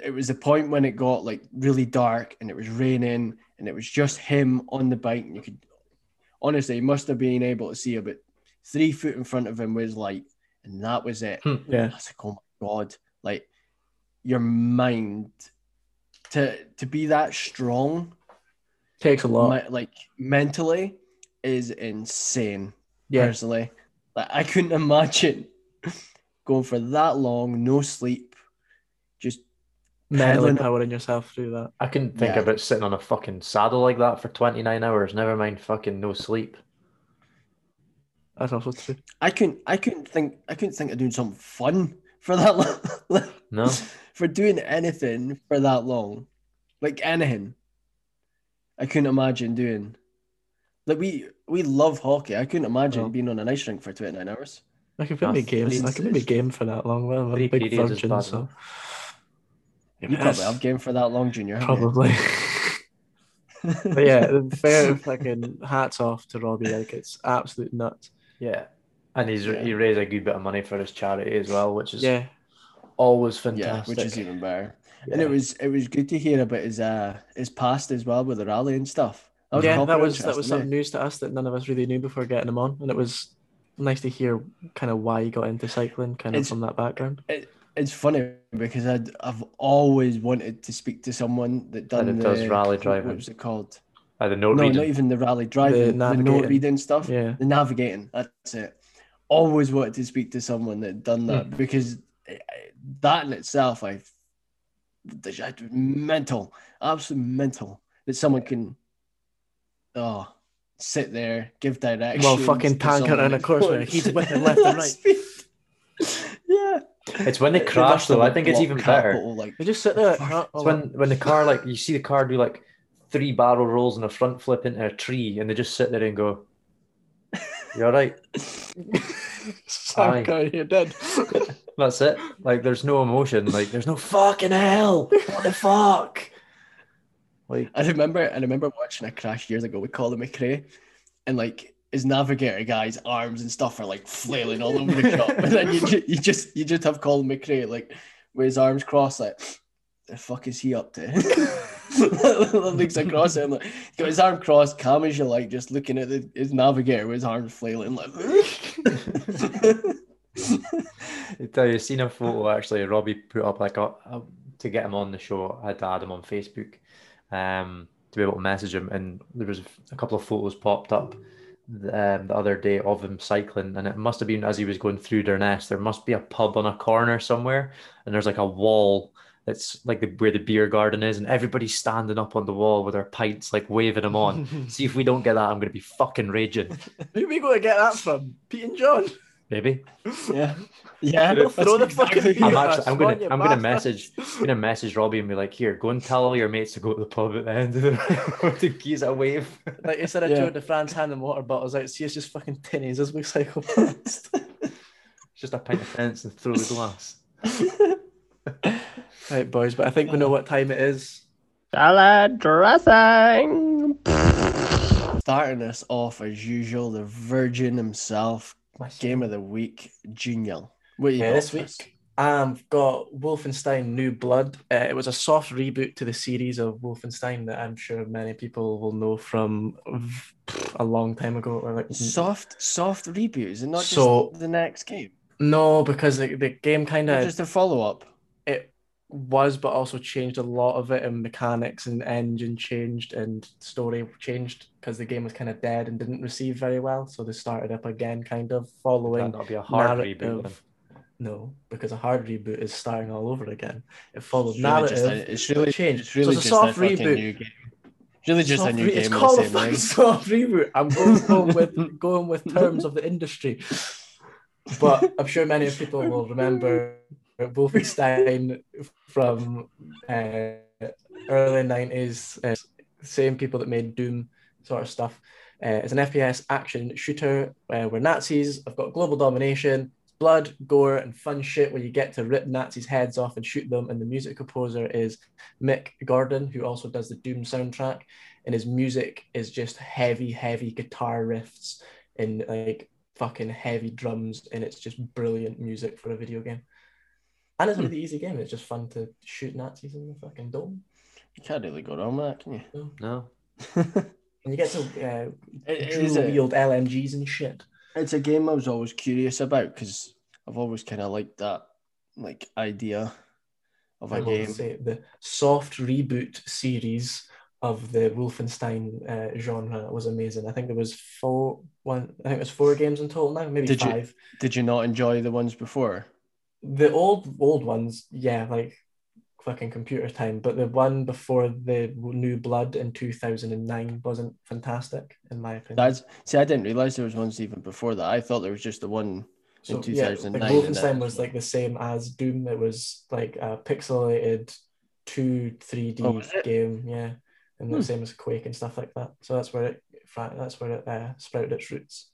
it was the point when it got like really dark and it was raining and it was just him on the bike, and you could honestly, he must have been able to see about three foot in front of him was light, and that was it. Hmm. Yeah. I was like, oh my god, like your mind to to be that strong, Takes a lot. me- like mentally, is insane. yeah. Personally, like I couldn't imagine going for that long, no sleep, just mental Pedaling- empowering yourself through that. I couldn't think Yeah. about sitting on a fucking saddle like that for 29 hours. Never mind fucking no sleep. That's also true. I couldn't. I couldn't think. I couldn't think of doing something fun for that long. No. for doing anything for that long, like anything. I couldn't imagine doing. Like we we love hockey. I couldn't imagine No. being on an ice rink for twenty nine hours. I could maybe That's game. pretty I could maybe serious. game for that long. Well, I'm a Three big periods is virgin, bad so You probably have game for that long, Junior. probably. but yeah, fair fucking hats off to Robbie. Like it's absolute nuts. Yeah. And he's Yeah. he raised a good bit of money for his charity as well, which is Yeah, always yeah, fantastic. which is even better. And it was it was good to hear about his uh his past as well with the rally and stuff. That yeah, that was that was interesting, something eh? news to us that none of us really knew before getting him on, and it was nice to hear kind of why he got into cycling, kind of It's- from that background. It's funny because I'd, I've always wanted to speak to someone that done it the does rally driving. What was it called? I had a note no, reading. not even the rally driving, the, note reading stuff. Yeah, The navigating. That's it. Always wanted to speak to someone that done that Hmm. because eh, that in itself, I mental, absolute mental that someone can, oh, sit there, give directions. Well, fucking tank around a course where he's whipping left and right. yeah. It's when they They crash though. I think it's even better. capital, Like, they just sit there. Fuck. It's when when the car like you see the car do like three barrel rolls and a front flip into a tree, and they just sit there and go, "You're right." Sam Aye. You're dead. That's it. Like there's no emotion. Like there's no fucking hell. What the fuck? Like I remember, I remember watching a crash years ago We with Colin McRae, and like his navigator guy's arms and stuff are like flailing all over the shop, and then you, you just you just have Colin McRae like with his arms crossed, like the fuck is he up to? Looks across him, like he's got his arm crossed, calm as you like, just looking at the, his navigator with his arms flailing, like. Tell you, seen a photo actually. Robbie put up like a, a- to get him on the show. I had to add him on Facebook, um, to be able to message him, and there was a couple of photos popped up um, the other day of him cycling, and it must have been as he was going through Durness. There must be a pub on a corner somewhere, and there's like a wall that's like the, where the beer garden is, and everybody's standing up on the wall with their pints, like waving them on. See if we don't get that, I'm going to be fucking raging. Who we going to get that from? Pete and John. Maybe. yeah, yeah. Throw the that's fucking I'm actually, I'm gonna, I'm gonna message, I'm gonna message Robbie and be like, here, go and tell all your mates to go to the pub at the end of the road to keys a wave. Like instead of Yeah. Tour de France handing water bottles out, see it's just fucking tinnies as we cycle past. It's just a pint of fence and throw the glass. right, boys, but I think we know what time it is. Salad dressing. Starting us off as usual, the Virgin himself, game of the week, Junior. What you Yeah, this for us? week I've got Wolfenstein New Blood. Uh, it was a soft reboot to the series of Wolfenstein that I'm sure many people will know from a long time ago. Or like soft, soft reboot. Is it not So- just the next game? no, because the, the game kind of just a follow up. Was, but also changed a lot of it, and mechanics and engine changed, and story changed because the game was kind of dead and didn't receive very well. So they started up again, kind of following That'll be a hard narrative. reboot. Then. No, because a hard reboot is starting all over again. It followed It's really just narrative. a, it's really, changed. it's really So it's a just soft a reboot. new game. It's really just Soft a new re- game It's called a same fucking name. soft reboot. I'm going, going with going with terms of the industry, but I'm sure many people will remember Wolfenstein from uh, early '90s. Uh, same people that made Doom sort of stuff. Uh, it's an FPS action shooter uh, where Nazis have got global domination, blood, gore, and fun shit where you get to rip Nazis' heads off and shoot them. And the music composer is Mick Gordon, who also does the Doom soundtrack. And his music is just heavy, heavy guitar riffs and like fucking heavy drums. And it's just brilliant music for a video game. And it's a really easy game. It's just fun to shoot Nazis in the fucking dome. You can't really go wrong with that, can you? No. And you get to uh, It- it is a- wield LMGs and shit. It's a game I was always curious about because I've always kind of liked that like idea of I a will game. say the soft reboot series of the Wolfenstein uh, genre was amazing. I think there was four one. I think it was four games in total now, maybe Did you- five. Did you not enjoy the ones before? The old old ones, yeah, like fucking computer time, but the one before the New Blood in 2009 wasn't fantastic, in my opinion. That's see, I didn't realize there was ones even before that. I thought there was just the one in yeah, 2009. like and Wolfenstein then- was like the same as Doom. It was like a pixelated two 3D Oh, game, yeah, and the Hmm. same as Quake and stuff like that. So that's where it that's where it uh, sprouted its roots.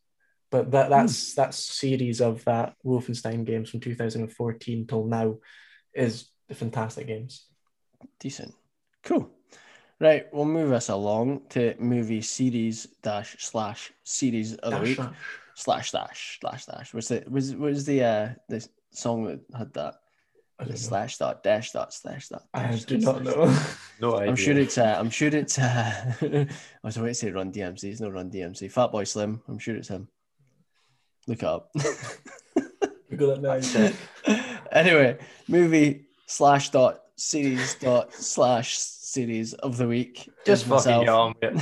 But that that's that series of that Wolfenstein games from 2014 till now is the fantastic games. Decent. Cool. Right, we'll move us along to movie series dash slash series of the Dash, week. dash. Slash dash slash dash. Was it was was the uh the song that had that? I The know. slash dot dash dot slash dot. I dash do not slash know. No idea. I'm sure it's uh, I'm sure it's uh, I was about to say Run DMC. It's not Run DMC. Fat Boy Slim. I'm sure it's him. Look up. Google it now. anyway, movie slash dot series dot slash series of the week. Just is fucking myself. get on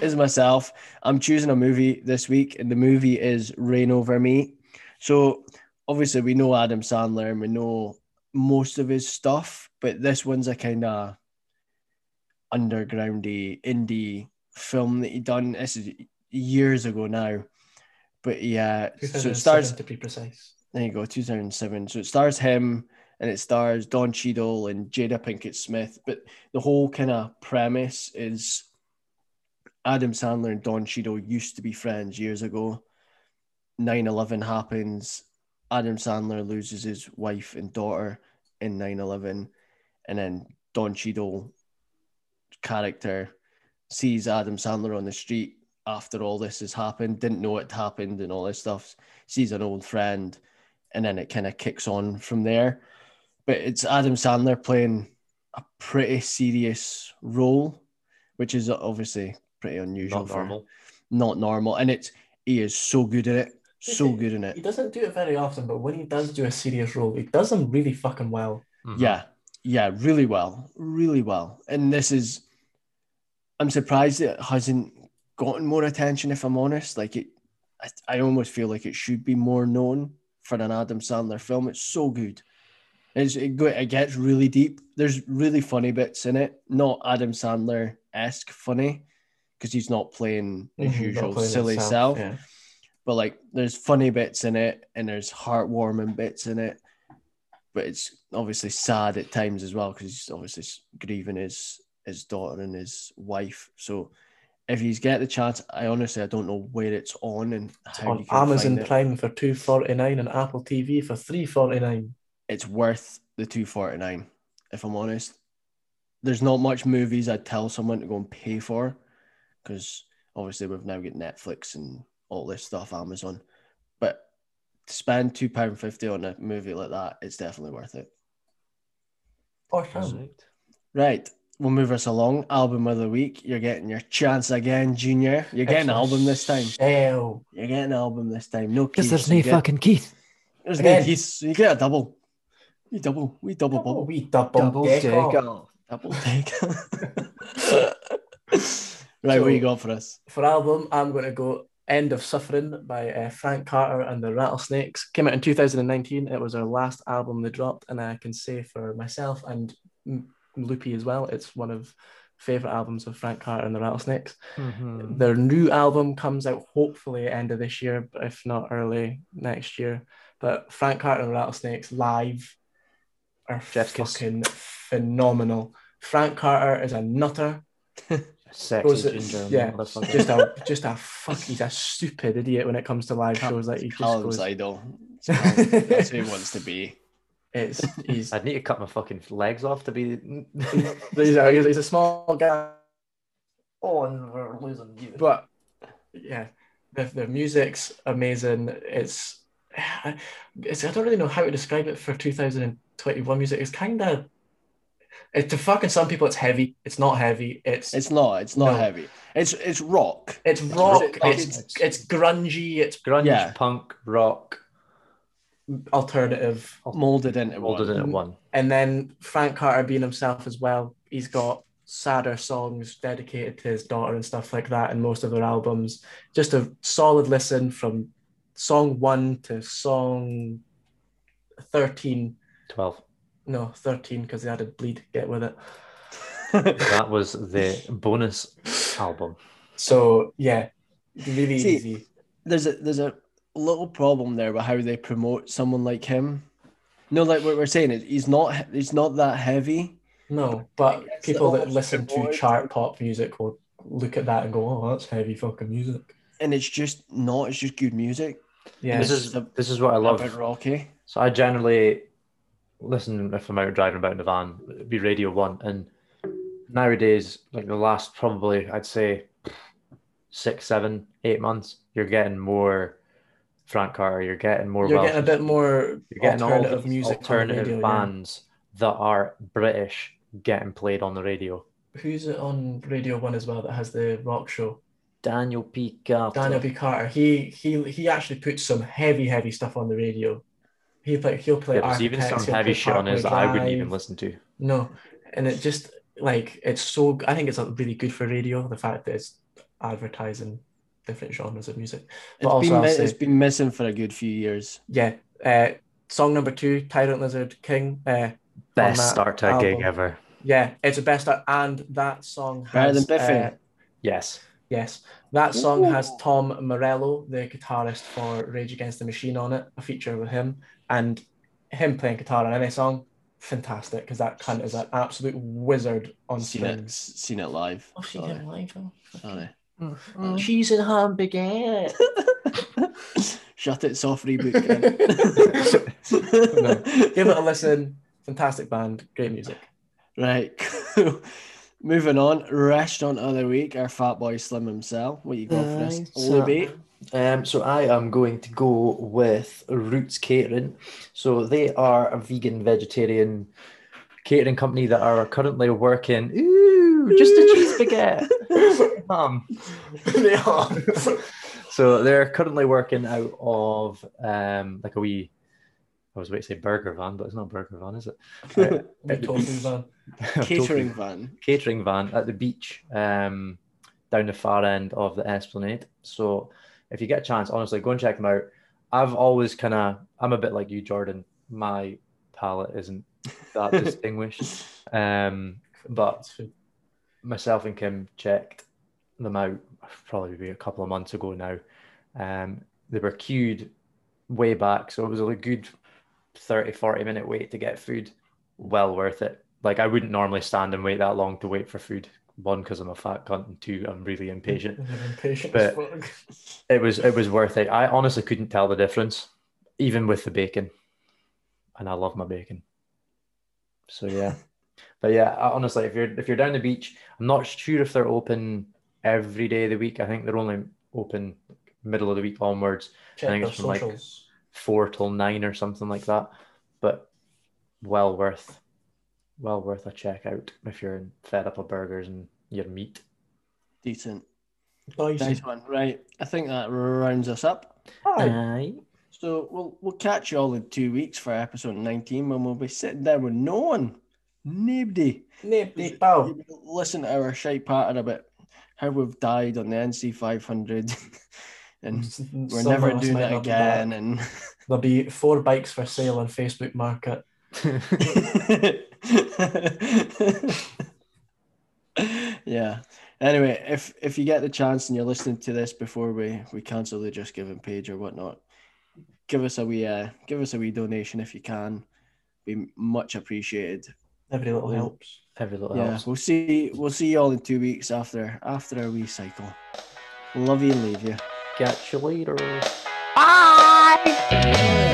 with myself. I'm choosing a movie this week, and the movie is Reign Over Me. So obviously we know Adam Sandler and we know most of his stuff, but this one's a kind of undergroundy indie film that he done. This is years ago now. But yeah, so it 2007 stars to be precise. there you go, 2007. So it stars him and it stars Don Cheadle and Jada Pinkett Smith. But the whole kind of premise is Adam Sandler and Don Cheadle used to be friends years ago. 9 11 happens. Adam Sandler loses his wife and daughter in 9 11. And then Don Cheadle character sees Adam Sandler on the street after all this has happened, didn't know it happened and all this stuff, sees an old friend, and then it kind of kicks on from there. But it's Adam Sandler playing a pretty serious role, which is obviously pretty unusual Not for normal. not normal. And it's he is so good at it, so He- good in it. He doesn't do it very often, but when he does do a serious role, he does them really fucking well. Mhm. Yeah, yeah, really well, really well. And this is, I'm surprised it hasn't gotten more attention. If I'm honest, like it, I, I almost feel like it should be more known for an Adam Sandler film. It's so good. It's, it, go, it gets really deep. There's really funny bits in it, not Adam Sandler esque funny, because he's not playing his Mhm, usual playing silly himself, self yeah. but like there's funny bits in it and there's heartwarming bits in it but it's obviously sad at times as well because he's obviously grieving his his daughter and his wife so if you get the chance i honestly i don't know where it's on and how on you can Amazon find it. Prime for two forty nine and Apple TV for three forty nine. it's worth the 249 if i'm honest there's not much movies i'd tell someone to go and pay for because obviously we've now got netflix and all this stuff amazon but to spend £2.50 on a movie like that it's definitely worth it Awesome. right we'll move us along album of the week you're getting your chance again junior you're getting an album this time Hell. you're getting an album this time no Because Keith, there's no you get- fucking Keith. there's Again. no Keith, so you get a double we double we double bubble we double, Double decker. decker. Double take. right, what you got for us? For album, I'm going to go End of Suffering by uh, Frank Carter and the Rattlesnakes. Came out in 2019. It was our last album they dropped, and I can say for myself and M- Loopy as well, it's one of favorite albums of Frank Carter and the Rattlesnakes. Mhm. Their new album comes out hopefully end of this year, but if not early next year. But Frank Carter and the Rattlesnakes live are kiss. fucking phenomenal. Frank Carter is a nutter. Sexy ginger. yeah, just a just a fuck. He's a stupid idiot when it comes to live shows. Like he just Callum's goes. idol. That's who he wants to be. It's he's I'd need to cut my fucking legs off to be. he's a, he's a small guy. Oh, and we're losing you. But yeah, the, the music's amazing. It's, it's I don't really know how to describe it for 2021 music. It's kind of it, to fucking some people it's heavy. It's not heavy. It's It's not. It's not No. heavy. It's it's rock. it's rock. really- It's it's grungy. It's Grunge, Yeah. punk, rock, alternative. Molded into molded one. in at one. And then Frank Carter being himself as well. He's got sadder songs dedicated to his daughter and stuff like that in most of their albums. Just a solid listen from song one to song 13. 12. No, 13 because they added bleed. Get with it. That was the bonus album. So yeah, really See, easy. there's a there's a little problem there with how they promote someone like him. No, like what we're saying is he's not he's not that heavy. No, but people that listen to chart pop music will look at that and go, "Oh, that's heavy fucking music." And it's just not, it's just good music. Yeah, This is this is what I love. bit rocky. So I generally listen if I'm out driving about in the van, it'd be Radio One. And nowadays, like the last probably I'd say six, seven, eight months, you're getting more Frank Carter, you're getting more you're Welsh, getting a bit more you're getting all alternative these music on the alternative radio, yeah. bands that are British getting played on the radio. Who's it on Radio One as well that has the rock show? Daniel P. Carter. Daniel P. Carter. He he he actually puts some heavy heavy stuff on the radio. He play he'll play. Yeah, there's even some heavy play shit on his that I wouldn't even listen to. No, and it just like it's so. I think it's really good for radio. The fact that it's advertising different genres of music. But It's also, been mi- say, it's been missing for a good few years. yeah. Uh, song number two, Tyrant Lizard King. Uh, Best start to a gig ever. yeah, it's the best. art- And that song Better has than Biffy. uh, Yes. Yes, that song has Tom Morello, the guitarist for Rage Against the Machine, on it. A feature with him, and him playing guitar on any song, fantastic. Because that cunt is an absolute wizard on Seen it, strings. seen it live. Oh, she Sorry. did live. oh. Sorry. She's in hamburger. Shut it, soft reboot. No. Give it a listen. Fantastic band, great music. Right. Moving on. Restaurant of the week, our fat boy Slim himself. What you got for us? So- Libby. Um, so I am going to go with Roots Catering. So they are a vegan vegetarian catering company that are currently working. Ooh, just a cheese baguette. um, they are. so they're currently working out of um like a wee. I was about to say burger van, but it's not burger van, is it? Uh, Bit tofu van. Catering van. catering van at the beach um, down the far end of the Esplanade. So if you get a chance, honestly, go and check them out. I've always kind of, I'm a bit like you, Jordan. My palate isn't that distinguished. Um, but myself and Kim checked them out probably be a couple of months ago now. Um, they were queued way back, so it was a good 30, 40 minute wait to get food. Well worth it. Like I wouldn't normally stand and wait that long to wait for food. One, because I'm a fat cunt, and two, I'm really impatient. Impatient But- It was it was worth it. I honestly couldn't tell the difference, even with the bacon. And I love my bacon. So yeah. but yeah, honestly, if you're if you're down the beach, I'm not sure if they're open every day of the week. I think they're only open middle of the week onwards, Check think it's from, like, four till nine or something like that. But well worth well worth a check out if you're fed up of burgers and your meat. Decent. Nice. Nice one. Right. I think that rounds us up. Aye. So we'll we'll catch you all in two weeks for episode 19 when we'll be sitting there with no one. Nobody. You can Listen to our shite pattern about how we've died on the NC 500 and we're Some never doing it again. And There'll be four bikes for sale on Facebook Market. yeah. Anyway, if if you get the chance and you're listening to this before we we cancel the Just Giving page or whatnot, give us a wee uh, give us a wee donation if you can. Be much appreciated. Every little Yeah. helps. Every little Yeah, helps. we'll see we'll see you all in two weeks after after our wee cycle. Love you and leave you. Catch you later. Bye.